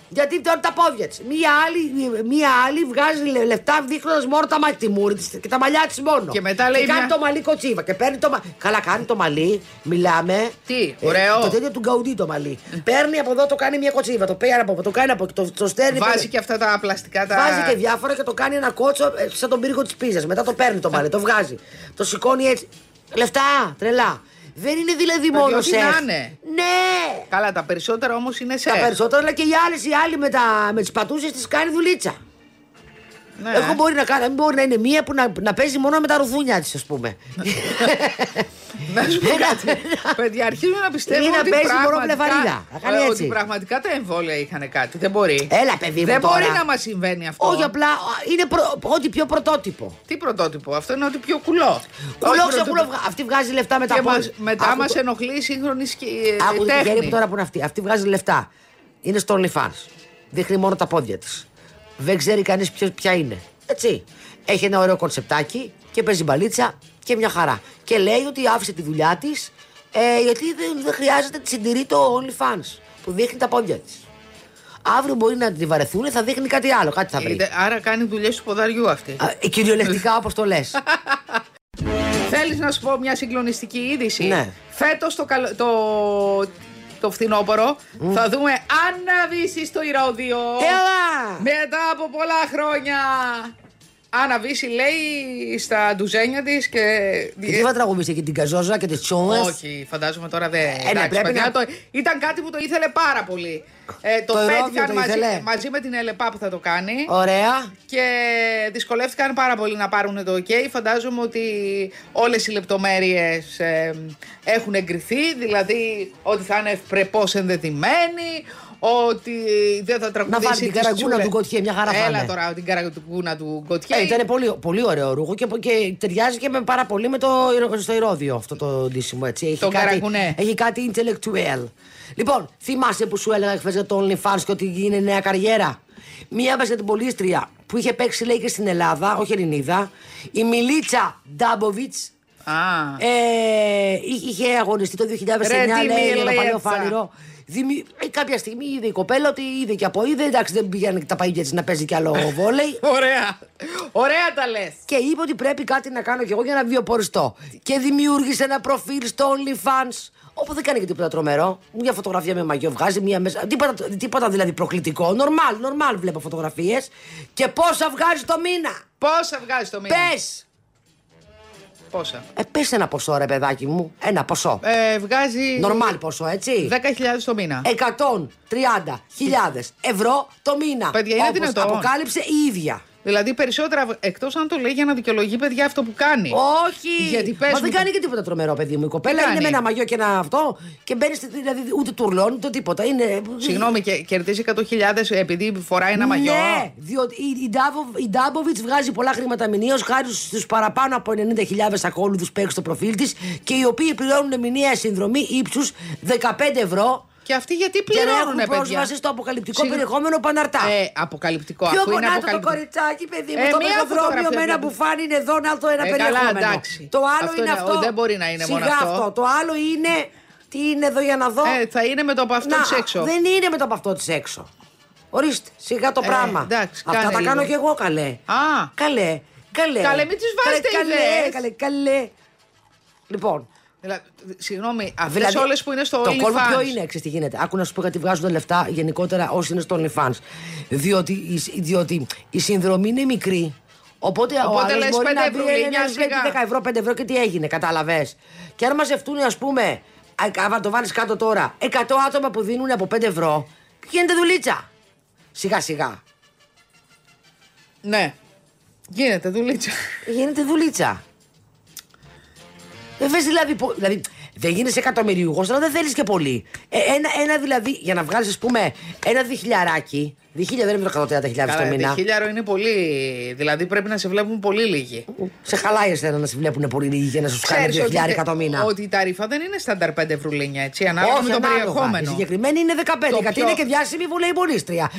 Γιατί τώρα τα πόδια της. Μία άλλη, μία άλλη βγάζει λε- λεφτά δείχνοντας μόνο τα μάτια τη μούρη της και τα μαλλιά της μόνο. Και μετά λέει κάνει μια- το μαλλί κοτσίβα και παίρνει το μαλλί. Καλά, κάνει το μαλλί, μιλάμε. Τι, ωραίο. το τέτοιο του γκαουντί το μαλλί. παίρνει από εδώ, το κάνει μια κοτσίβα. Το παίρνει από εδώ, το κάνει από εκεί, το, το στέλνει. Βάζει παίρνει- και αυτά τα πλαστικά τα. Βάζει και διάφορα και το κάνει ένα κότσο ε, σαν τον πύργο της πίζας. Μετά το παίρνει το μαλλί, το βγάζει. Το σηκώνει έτσι. Λεφτά, τρελά. Δεν είναι δηλαδή Παιδιά, μόνο ό,τι σεξ. να είναι. Ναι! Καλά, τα περισσότερα όμως είναι σε. Τα περισσότερα αλλά και οι άλλες, οι άλλοι με, τα, με τις πατούσες τη κάνει δουλίτσα. Ναι. Εγώ μπορεί να, κάνω, μπορεί να είναι μία που να, να παίζει μόνο με τα ρουθούνια της, ας πούμε. Να σου πω κάτι. Παιδιά, αρχίζουμε να πιστεύω Είναι να ότι, παίζει μόνο πραγματικά, βλεφαρίδα. Να κάνει ε, έτσι. ότι πραγματικά τα εμβόλια είχαν κάτι. Δεν μπορεί. Έλα, παιδί μου. Δεν τώρα. μπορεί να μας συμβαίνει αυτό. Όχι, απλά α, είναι προ, ό,τι πιο πρωτότυπο. Τι πρωτότυπο, αυτό είναι ότι πιο κουλό. Κουλό Όχι ξεκουλό, πρωτότυπο. βγα- αυτή βγάζει λεφτά με τα Και πόδια. μας, μετά Άκου μας το- ενοχλεί η σύγχρονη σκη... Άκου το χέρι τέχνη. που τώρα που είναι αυτή. Αυτή βγάζει λεφτά. Είναι στο OnlyFans. Δείχνει μόνο τα πόδια της. Δεν ξέρει κανείς ποια είναι. Έτσι. Έχει ένα ωραίο κονσεπτάκι και παίζει μπαλίτσα και μια χαρά. Και λέει ότι άφησε τη δουλειά της ε, γιατί δεν, δεν χρειάζεται τη συντηρεί το OnlyFans που δείχνει τα πόδια της. Αύριο μπορεί να τη βαρεθούν, θα δείχνει κάτι άλλο, κάτι θα βρει. Είτε- Άρα κάνει δουλειές του ποδαριού αυτή. Α, ε, Κυριολεκτικά όπως το λες. Θέλεις να σου πω μια συγκλονιστική είδηση; Ναι. Φέτος το, καλο- το, το φθινόπωρο θα δούμε Άννα στο Ηρώδιο. Έλα! Μετά από πολλά χρόνια. Άννα Βύση λέει στα ντουζένια της και. Και τι θα τραγουδίσει και την καζόζα και τις τσόμε. Όχι, φαντάζομαι τώρα δεν. ναι, εντάξει, πρέπει παιδιά, να- το- Ήταν κάτι που το ήθελε πάρα πολύ. Ε, το Το Ηρώδιο πέτυχαν το μαζί, ήθελε; μαζί με την Ελεπά που θα το κάνει. Ωραία. Και δυσκολεύτηκαν πάρα πολύ να πάρουν το OK. Φαντάζομαι ότι όλες οι λεπτομέρειες ε, έχουν εγκριθεί, δηλαδή ότι θα είναι ευπρεπώς ενδεδειμένοι, ότι δεν θα τραγουδήσει βάλει την τις καραγκούνα τσούλες. του Γκοτιέ, μια χαρά θα Έλα είναι. τώρα την καραγκούνα του Γκοτιέ. Ε, ήταν πολύ, πολύ ωραίο ρούχο και, και ταιριάζει και με πάρα πολύ με το, στο ηρώδιο αυτό το ντύσιμο. Έτσι. Έχει Το κάτι, καραγκουνέ. Έχει κάτι intellectual. Λοιπόν, θυμάσαι που σου έλεγα χθες για το OnlyFans και ότι είναι νέα καριέρα; Μία μπασκετμπολίστρια που είχε παίξει λέει και στην Ελλάδα, όχι Ελληνίδα, η Μιλίτσα Ντάμποβιτς. Α, Ε, είχε αγωνιστεί το 2009 Ρε, τι λέει για το Μιλίτσα. παλιό φάνηρο. Δημι... Ε, κάποια στιγμή είδε η κοπέλα ότι είδε και από είδε. Εντάξει, δεν πήγαινε τα παγίδια τη να παίζει κι άλλο βόλεϊ. ωραία. Ωραία τα λες. Και είπε ότι πρέπει κάτι να κάνω κι εγώ για να βιοποριστώ. Και δημιούργησε ένα προφίλ στο OnlyFans. Όπου δεν κάνει και τίποτα τρομερό. Μια φωτογραφία με μαγιό βγάζει, μια μέσα. Τίποτα, τίποτα δηλαδή προκλητικό. Νορμάλ, νορμάλ βλέπω φωτογραφίες. Και πόσα βγάζει το μήνα. Πόσα βγάζει το μήνα; Πες! Πόσα; Ε, πες ένα ποσό, ρε παιδάκι μου. Ένα ποσό. Ε, βγάζει Νορμάλ ποσό, έτσι. 10.000 το μήνα. 130.000 ευρώ το μήνα. Παιδιά, είναι Όπως δυνατόν. αποκάλυψε η ίδια. Δηλαδή περισσότερα εκτός αν το λέει για να δικαιολογεί παιδιά αυτό που κάνει. Όχι! Γιατί πες Μα μου δεν το- κάνει και τίποτα τρομερό, παιδί μου. Η κοπέλα κάνει; είναι με ένα μαγιό και ένα αυτό και μπαίνει στη. Δηλαδή ούτε τουρλώνει ούτε τίποτα. Είναι. Συγγνώμη, και κερδίζει 100.000 επειδή φοράει ένα μαγιό; Ναι, διότι η, η, Ντάβο- η Ντάμποβιτς βγάζει πολλά χρήματα μηνύως χάρη στους παραπάνω από 90.000 ακόλουθους που έχει στο προφίλ της και οι οποίοι πληρώνουν μηνύα συνδρομή ύψους 15 ευρώ Και αυτοί γιατί Για να πληρώνουν, έχουν παιδιά; πρόσβαση στο αποκαλυπτικό Συγγνώ- περιεχόμενο παναρτά. Ε, αποκαλυπτικό. Πιο αφού είναι γονάτο το αποκαλυπτικό. κοριτσάκι, παιδί μου. Ε, το μία πεζοδρόμιο φωτογραφία με ένα βλέπω. μπουφάν είναι εδώ, να το ένα Ε, καλά, περιεχόμενο. εντάξει. Το άλλο Αυτό είναι είναι- αυτό. δεν μπορεί να είναι μόνο Σιγά αυτό. Το άλλο είναι. Τι είναι εδώ για να δω; Ε, θα είναι με το από αυτό Να, της έξω. Δεν είναι με το από αυτό της έξω. Ορίστε, σιγά το Ε, πράγμα. εντάξει, Αυτά κάνε τα κάνω λίγο. κι εγώ καλέ. Α, Καλέ, καλέ. Καλέ, μην τις βάζετε καλέ, ιδέες. καλέ, καλέ. Λοιπόν, δηλαδή, συγγνώμη, αυτές Δηλαδή, όλες που είναι στο Το κόλπο ποιο OnlyFans. είναι, ξέρεις τι γίνεται. Άκου να σου πω γιατί βγάζουν λεφτά γενικότερα όσοι είναι στο OnlyFans. Διότι, η- διότι η συνδρομή είναι μικρή. Οπότε, ο Οπότε άλλος λες μπορεί πέντε να ευρώ, δει λέει, ένα μια βλέπει σιγά. 10 ευρώ, 5 ευρώ και τι έγινε, κατάλαβες. Και αν μαζευτούν, ας πούμε, αν το βάλεις κάτω τώρα, 100 άτομα που δίνουν από 5 ευρώ, γίνεται δουλίτσα. Σιγά σιγά. Ναι. Γίνεται δουλίτσα. Γίνεται δουλίτσα. Δεν θες δηλαδή, πο- δηλαδή δεν γίνεσαι εκατομμυριούχος, αλλά δεν θέλεις και πολύ. Ε, ένα, ένα δηλαδή, για να βγάλεις, ας πούμε, ένα διχιλιαράκι. Διχίλια δεν είναι με το 130.000 το Καλά, μήνα. χίλιαρο είναι πολύ. Δηλαδή πρέπει να σε βλέπουν πολύ λίγοι. Σε χαλάει εσένα να σε βλέπουν πολύ λίγοι για να σου κάνει Ξέρεις 2.000 ότι, το μήνα. ότι η ταρίφα δεν είναι στάνταρ 5 ευρουλίνια, έτσι, ανάλογα Όχι, με το ανάλογα. Η περιεχόμενο. συγκεκριμένη είναι 15, Το γιατί πιο- είναι και διάσημη βολεϊμπολίστρια. Α,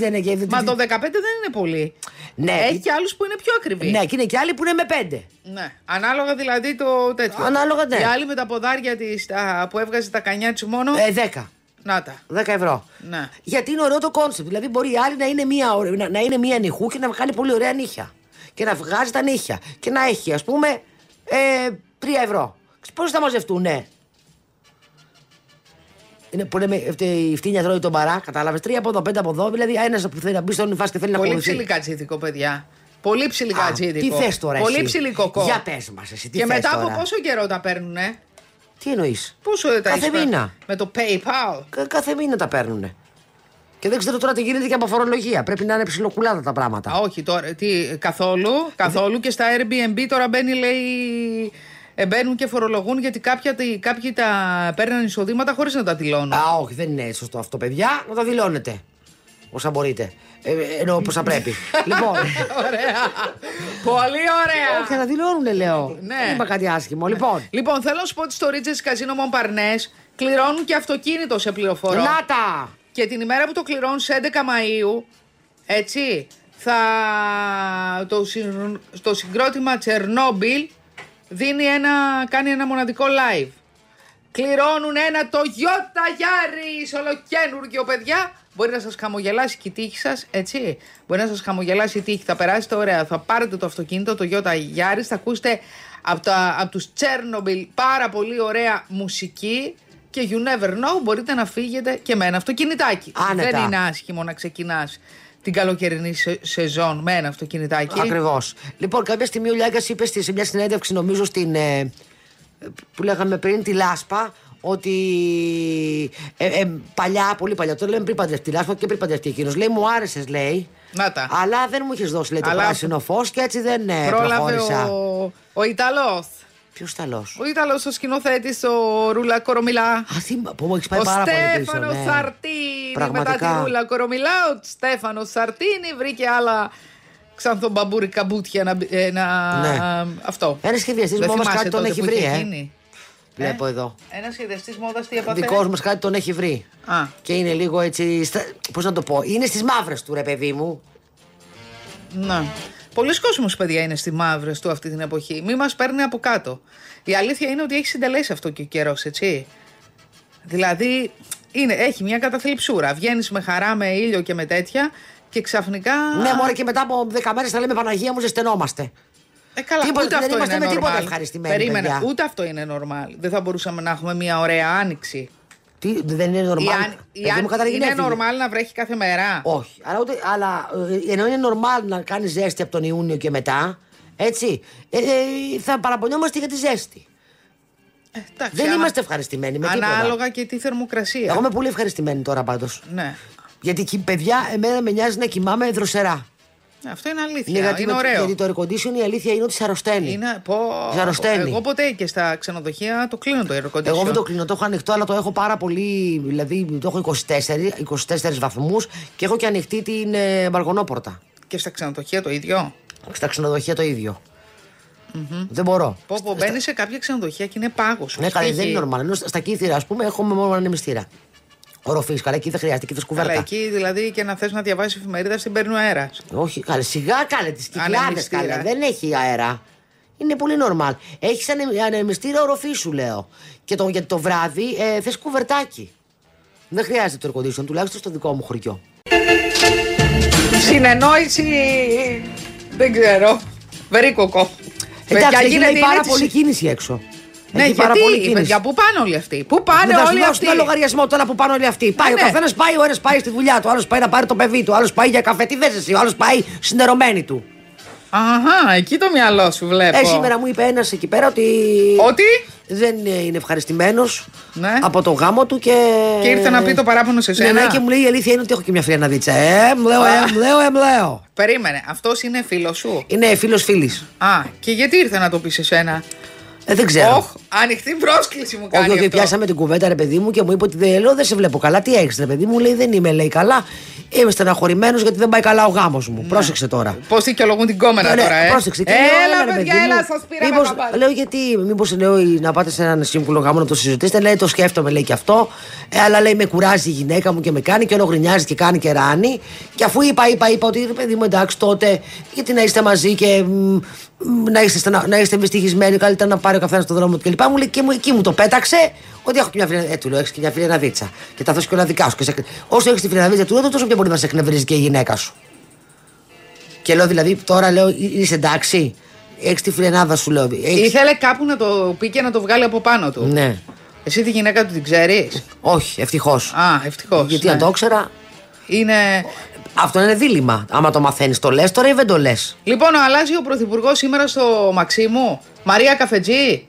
Δεν είναι και. Μα το 15 δεν είναι πολύ. Ναι. Έχει και άλλους που είναι πιο ακριβοί. Ναι, και είναι και άλλοι που είναι με 5. Ναι. Ανάλογα δηλαδή το τέτοιο. Ανάλογα, ναι. Η άλλη με τα ποδάρια της που έβγαζε τα κανιά της μόνο. Ε, 10. Να τα. 10 ευρώ. Ναι. Γιατί είναι ωραίο το concept. Δηλαδή, μπορεί η άλλη να είναι μία, ωρα- να, να είναι μία νυχού και να κάνει πολύ ωραία νύχια. Και να βγάζει τα νύχια. Και να έχει, ας πούμε, ε, 3 ευρώ. Πώς θα μαζευτούν, ναι. Είναι που λέμε, αυτή η φτύνια τρώει τον παρά, κατάλαβες. Τρία από εδώ, πέντε από εδώ. Δηλαδή, ένας που θέλει να μπει στον υφάστη και θέλει να Πολύ ακολουθεί. ψηλή κατσίδικο, παιδιά. Πολύ ψηλή Α, κατσίδικο. Τι θες τώρα, Πολύ εσύ; ψηλή κοκό. Για πες μας, εσύ. Τι και θες μετά τώρα; από πόσο καιρό τα παίρνουνε; Τι εννοείς; Πόσο τα Κάθε έχεις πάρει; μήνα. Με το PayPal; Κάθε μήνα τα παίρνουν. Και δεν ξέρω τώρα τι γίνεται και από φορολογία. Πρέπει να είναι ψιλοκουλάδα τα πράγματα. Α, όχι τώρα. Τι, καθόλου. Καθόλου και στα Airbnb τώρα μπαίνει, λέει. ε, Μπαίνουν και φορολογούν γιατί κάποια, τι- κάποιοι τα παίρνουν εισοδήματα χωρίς να τα δηλώνουν. Α, όχι, δεν είναι σωστό αυτό, παιδιά. Να τα δηλώνετε. Όσα μπορείτε. Ε, εννοώ πόσα πρέπει. λοιπόν. Ωραία. Πολύ ωραία. Όχι, να τα δηλώνουν, λέω. Ναι. Δεν είπα κάτι άσχημο. Λοιπόν. Λοιπόν, θέλω να σου πω ότι στο Ridges Casino Montparnasse κληρώνουν και αυτοκίνητο σε πληροφορώ. Νάτα! Και την ημέρα που το κληρώνουν σε 11 Μαΐου, έτσι, θα το, συν- το συγκρότημα Τσερνόμπιλ δίνει ένα, κάνει ένα μοναδικό live. Κληρώνουν ένα Toyota Yaris ολοκένουργιο, παιδιά. Μπορεί να σας χαμογελάσει και η τύχη σας, έτσι. Μπορεί να σας χαμογελάσει η τύχη. Θα περάσετε ωραία. Θα πάρετε το αυτοκίνητο, το Toyota Yaris. Θα ακούσετε από, τα, από τους Chernobyl πάρα πολύ ωραία μουσική. Και you never know, μπορείτε να φύγετε και με ένα αυτοκινητάκι. Άνετα. Δεν είναι άσχημο να ξεκινάς την καλοκαιρινή σε- σεζόν με ένα αυτοκινητάκι. Ακριβώς. Λοιπόν, κάποια στιγμή ο Λιάγκας είπε στη- σε μια συνέντευξη, νομίζω στην. ε, που λέγαμε πριν, τη Λάσπα, ότι ε, ε, παλιά, πολύ παλιά, το λέμε πριν παντρευτεί η Λάσπα και πριν παντρευτεί εκείνος. Λέει, μου άρεσες, λέει. Να τα. Αλλά δεν μου είχες δώσει, λέει, το Αλλά- πράσινο φως και έτσι δεν ε, Πρόλαβε προχώρησα. ο, ο Ιταλός. Ποιος ταλό. Ο Ιταλός ο σκηνοθέτης, ο Ρούλα Κορομιλά. Α, θύμα, που μου έχεις πάει Ο πάρα πολύ πίσω. Στέφανος ναι. Σαρτίνη Πραγματικά. μετά τη Ρούλα Κορομιλά. Ο Στέφανος Σαρτίνη βρήκε άλλα ξανθομπαμπούρι καμπούτια να. μπει- ε, να Ναι. Αυτό. Ένα σχεδιαστής Δεν μου όμως θυμάσαι κάτι τον τότε έχει που βρει, είχε ε. Γίνει. Βλέπω εδώ. Ένας σχεδιαστής μόδας τι έπαθε. Δικός μας κάτι τον έχει βρει. Α. Και είναι λίγο έτσι. Πώς να το πω, είναι στις μαύρες του ρε παιδί μου. Ναι. Πολλοί κόσμος, παιδιά, είναι στη μαύρες του αυτή την εποχή. Μη μας παίρνει από κάτω. Η αλήθεια είναι ότι έχει συντελέσει αυτό και ο καιρός, έτσι. Δηλαδή, είναι, έχει μια καταθλιψούρα. Βγαίνεις με χαρά, με ήλιο και με τέτοια και ξαφνικά. Ναι, μωρέ και μετά από 10 μέρες θα λέμε Παναγία μου, ζεσθενόμαστε. Ε, καλά, Τίποτα, ούτε δεν αυτό είμαστε είναι με τίποτα normal. ευχαριστημένοι, Περίμενε, παιδιά. ούτε αυτό είναι normal. Δεν θα μπορούσαμε να έχουμε μια ωραία άνοιξη. Τι, δεν είναι Η normal. αν- η Παιδί αν- μου, καταρχήν είναι έφυγε. normal να βρέχει κάθε μέρα. Όχι. Αλλά, ούτε, αλλά ε, ενώ είναι normal να κάνει ζέστη από τον Ιούνιο και μετά, έτσι, ε, ε, θα παραπονιόμαστε για τη ζέστη. Ε, εντάξει, δεν ανα- είμαστε ευχαριστημένοι με τίποτα. Ανάλογα και τη θερμοκρασία. Εγώ είμαι πολύ ευχαριστημένη τώρα πάντως. Ναι. Γιατί κι- παιδιά, εμένα με νοιάζει να κοιμάμαι δροσερά. Αυτό είναι αλήθεια. Είναι Είναι, γιατί, με- ωραίο. γιατί το air condition η αλήθεια είναι ότι σε αρρωσταίνει. Είναι, πω, Σε αρρωσταίνει. Εγώ ποτέ και στα ξενοδοχεία το κλείνω το air condition. Εγώ δεν το κλείνω, το έχω ανοιχτό, αλλά το έχω πάρα πολύ. Δηλαδή το έχω 24, 24 βαθμούς και έχω και ανοιχτή την ε, μπαλκονόπορτα. Και στα ξενοδοχεία το ίδιο; Στα ξενοδοχεία το ίδιο. Δεν μπορώ. Πω, πω, μπαίνει σε κάποια ξενοδοχεία και είναι πάγος. Ναι, καλά, δεν είναι normal. Ενώ στα στα κύθυρα, ας πούμε, έχουμε μόνο ανεμιστήρα. Οροφή, καλά, εκεί δεν χρειάζεται, εκεί δεν Αλλά κουβέρτα. εκεί δηλαδή και να θες να διαβάσεις εφημερίδα στην παίρνει ο αέρας. Όχι, καλά, σιγά κάνε τις κυκλάδες, Ανεμιστήρα. καλά. Δεν έχει αέρα. Είναι πολύ normal. Έχεις ανεμιστήρα οροφή, σου λέω. Και το, γιατί το βράδυ ε, θες κουβερτάκι. Δεν χρειάζεται το air condition, τουλάχιστον στο δικό μου χωριό. Συνεννόηση. Δεν ξέρω. Βερίκοκο. Εντάξει, Παιδιά, έχει γίνεται λέει, πάρα είναι της- πολύ κίνηση έξω. Ναι, έχει πάρα γιατί, πολύ κίνηση. παιδιά, πού πάνε όλοι αυτοί; Πού πάνε Δεν θα σου όλοι δώσω αυτοί; ένα λογαριασμό τώρα που πάνε όλοι αυτοί. Πάει ο ναι. καθένας πάει, ο ένας πάει στη δουλειά του, ο άλλος πάει να πάρει το παιδί του, ο άλλος πάει για καφέ. Τι δες εσύ, ο άλλος πάει συνερωμένη του. Αχα, εκεί το μυαλό σου βλέπω. Ε, σήμερα μου είπε ένας εκεί πέρα ότι. Ότι; Δεν είναι ευχαριστημένος Ναι. από το γάμο του και. Και ήρθε να πει το παράπονο σε Ναι, σένα; ναι, και μου λέει η αλήθεια είναι ότι έχω και μια φιλένα δίτσα. Ε, μου λέω, ε, μου λέω, ε, μου λέω. Περίμενε, αυτός είναι φίλος σου; Είναι φίλος φίλης. Α, και γιατί ήρθε να το πει σε σένα; Ε, δεν ξέρω. Όχ, ανοιχτή πρόσκληση μου κάνει Όχι, όχι, αυτό. πιάσαμε την κουβέντα, ρε παιδί μου, και μου είπε ότι δεν, λέω, δεν σε βλέπω καλά. Τι έχεις, ρε παιδί μου, λέει δεν είμαι, λέει καλά. Είμαι στεναχωρημένος γιατί δεν πάει καλά ο γάμος μου. Πρόσεξε τώρα. Πώς δικαιολογούν την κόμενα Ναι, τώρα, ε; Πρόσεξε. Και έλα, λέω, ρε παιδιά, παιδί μου, έλα, σας πήραμε μήπως- χαμπάρι. Λέω γιατί, μήπως λέω να πάτε σε έναν σύμβουλο γάμο να το συζητήσετε. Λέει το σκέφτομαι, λέει και αυτό. Ε, αλλά λέει με κουράζει η γυναίκα μου και με κάνει και όλο γκρινιάζει και κάνει και ράνει. Και αφού είπα, είπα, είπα ότι ρε παιδί μου εντάξει τότε, γιατί να είστε μαζί και μ, μ, να είστε, στενα, να είστε ευαισθητισμένοι, καλύτερα να πάρει ο καθένας το δρόμο του κλπ. Μου λέει και μου, εκεί μου το πέταξε ότι έχω και μια φιλεναδίτσα. Ε, του λέω, έχεις και μια φιλεναδίτσα. Και τα θες και όλα δικά σου. Και σε... Όσο έχεις τη φιλεναδίτσα του, λέω, τόσο πιο πολύ να σε εκνευρίζει και η γυναίκα σου. Και λέω δηλαδή, τώρα λέω, «Ε, είσαι εντάξει. Έχεις τη φιλενάδα σου, λέω. Έχεις... Ήθελε κάπου να το πει και να το βγάλει από πάνω του. Ναι. Εσύ τη γυναίκα του την ξέρεις; Όχι, ευτυχώς. Α, ευτυχώς. Γιατί αν το ήξερα. Είναι. Αυτό είναι δίλημα. Άμα το μαθαίνεις, το λες τώρα ή δεν το λες. Λοιπόν, αλλάζει ο πρωθυπουργός σήμερα στο Μαξίμου. Μαρία Καφετζή.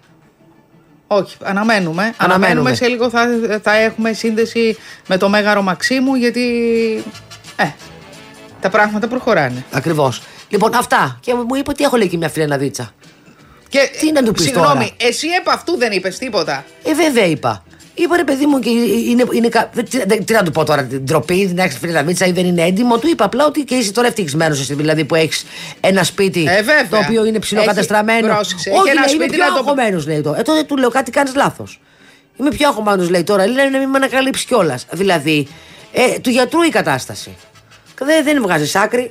Όχι, αναμένουμε. Αναμένουμε. Σε λίγο θα, θα έχουμε σύνδεση με το Μέγαρο Μαξίμου γιατί. Ε, τα πράγματα προχωράνε. Ακριβώς. Λοιπόν, αυτά. Και μου είπε ότι έχω λέει και μια φιλεναδίτσα. Και, Τι να του πεις Συγγνώμη, τώρα; εσύ επ' αυτού δεν είπες τίποτα. Ε, βέβαια είπα. Είπα ρε παιδί μου και είναι. είναι κα- δεν- τι, δεν- τι να του πω τώρα, την ντροπή, την έχει φιλεναδίτσα ή δεν είναι έντιμο. Του είπα απλά ότι και είσαι τώρα ευτυχισμένος εσύ, δηλαδή που έχεις ένα σπίτι Ε, βέβαια. το οποίο είναι ψηλοκατεστραμμένο. Έχει- πρόσεξε, έχει Όχι, ένα λέει, είμαι σπίτι πιο να το- αγχωμένος, λέει το. Ε, τότε του λέω κάτι κάνεις λάθος. Είμαι πιο αγχωμένος, λέει τώρα. Λέει να μην με ανακαλύψεις κιόλας. Δηλαδή, ε, του γιατρού η κατάσταση. Δεν, δεν βγάζεις άκρη.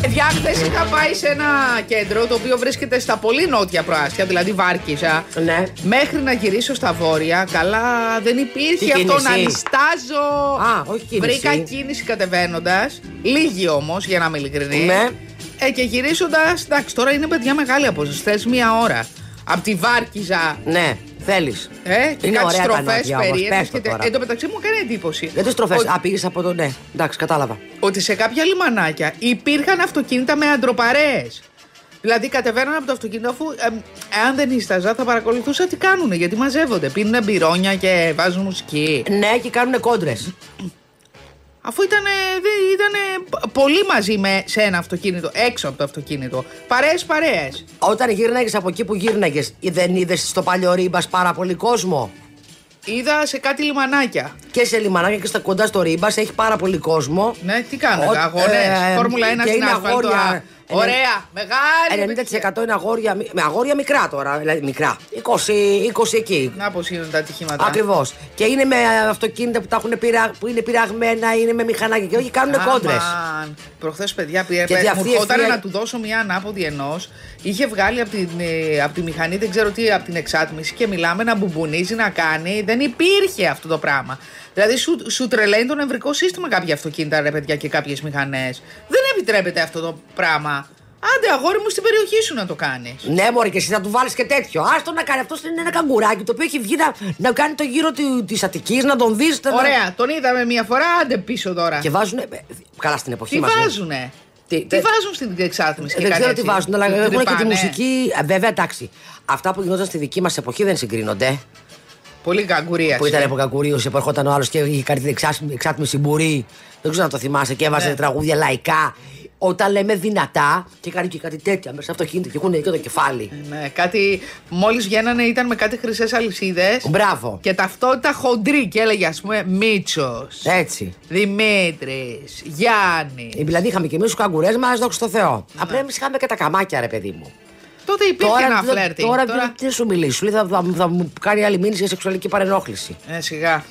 Παιδιά, χθε είχα πάει σε ένα κέντρο το οποίο βρίσκεται στα πολύ νότια προάστια, δηλαδή Βάρκιζα. Ναι. Μέχρι να γυρίσω στα βόρεια, καλά δεν υπήρχε Τι αυτό κίνηση; να νιστάζω. Α, όχι κίνηση. Βρήκα κίνηση κατεβαίνοντας. Λίγη όμως, για να είμαι ειλικρινή. Ναι. Ε, και γυρίζοντας, εντάξει, τώρα είναι παιδιά μεγάλη απόσταση. Θες μία ώρα. Από τη Βάρκιζα. Ναι, θέλεις. Ε, και Είναι κάτι ωραία τα στροφέ νότια όμως, περίεργε. πες το τώρα. Εν τω μεταξύ μου έκανε εντύπωση. Δεν τι τροφές. ότι- Α, πήγε από το. Ναι, εντάξει, κατάλαβα. ότι σε κάποια λιμανάκια υπήρχαν αυτοκίνητα με αντροπαρέες. Δηλαδή κατεβαίναν από το αυτοκίνητο αφού εμ, εάν δεν ίσταζα θα παρακολουθούσα τι κάνουν γιατί μαζεύονται. Πίνουν μπυρόνια και βάζουν μουσική. Ναι, και κάνουν κόντρες. Αφού ήταν ήτανε πολύ μαζί με, σε ένα αυτοκίνητο, έξω από το αυτοκίνητο. Παρέες, παρέες. Όταν γύρναγες από εκεί που γύρναγες, δεν είδες στο παλιό ρίμπας πάρα πολύ κόσμο; Είδα σε κάτι λιμανάκια. Και σε λιμανάκια και στα κοντά στο ρίμπας έχει πάρα πολύ κόσμο. Ναι, τι κάνουν, Ο- αγώνες, ε, Φόρμουλα 1 και στην είναι άσφαλτο. Αγόρια, α, ε, Ωραία, μεγάλη. επιτυχία. 90% είναι αγόρια, μι- με αγόρια μικρά τώρα. Δηλαδή μικρά. 20, 20 εκεί. Να πώς είναι τα ατυχήματα. Ακριβώς. Και είναι με αυτοκίνητα που, τα έχουν πειρα... που είναι πειραγμένα, είναι με μηχανάκια και όχι κάνουν κόντρες. Αμάν. Προχθές, παιδιά, πήρε. Και μου αυτή η ερχόταν ευθεία- να του δώσω μια ανάποδη ενός. Είχε βγάλει από, την, ε, από τη μηχανή, δεν ξέρω τι, από την εξάτμιση και μιλάμε να μπουμπουνίζει, να κάνει. Δεν υπήρχε αυτό το πράγμα. Δηλαδή, σου, σου τρελαίνει το νευρικό σύστημα κάποια αυτοκίνητα, ρε παιδιά, και κάποιες μηχανές. Δεν επιτρέπεται αυτό το πράγμα. Άντε, αγόρι μου, στην περιοχή σου να το κάνεις. Ναι, Μωρή, και εσύ θα του βάλεις και τέτοιο. Άστο να κάνει. Αυτό είναι ένα καγκουράκι το οποίο έχει βγει να, να κάνει το γύρο τη Αττικής, να τον δεις. Ωραία, τον είδαμε μια φορά, άντε πίσω τώρα. Και βάζουν. Καλά στην εποχή Τι μας, ναι. βάζουνε; Τι- Τι, τε- βάζουν στην εξάτμιση και Δεν κάτι ξέρω τι έτσι. βάζουν, αλλά Του έχουν και τη τρυπάνε; μουσική. Α, Βέβαια, εντάξει. Αυτά που γινόταν στη δική μας εποχή δεν συγκρίνονται. Πολύ καγκουρία. Που ήταν από κακουρίωση που ερχόταν ο άλλος και είχε κάνει την εξά- εξάτμιση μπουρή. Δεν ξέρω αν το θυμάσαι και έβαζε Ναι. τραγούδια λαϊκά. Όταν λέμε δυνατά και κάνει και κάτι τέτοια μέσα στο αυτοκίνητο και έχουν και το κεφάλι. Ναι, κάτι. Μόλις βγαίνανε ήταν με κάτι χρυσές αλυσίδες. Μπράβο. Και ταυτότητα χοντρή και έλεγε ας πούμε Μίτσος. Έτσι. Δημήτρης. Γιάννης. Ε, Δηλαδή είχαμε και εμείς τους καγκουρέ μας, δόξα τω Θεώ. Ναι. Απλά εμείς είχαμε και τα καμάκια, ρε παιδί μου. Τότε υπήρχε ένα τώρα, φλερτινγκ. τώρα, τι να σου μιλήσει, σου λέει θα, θα, θα μου κάνει άλλη μήνυση για σεξουαλική παρενόχληση. Ε, σιγά.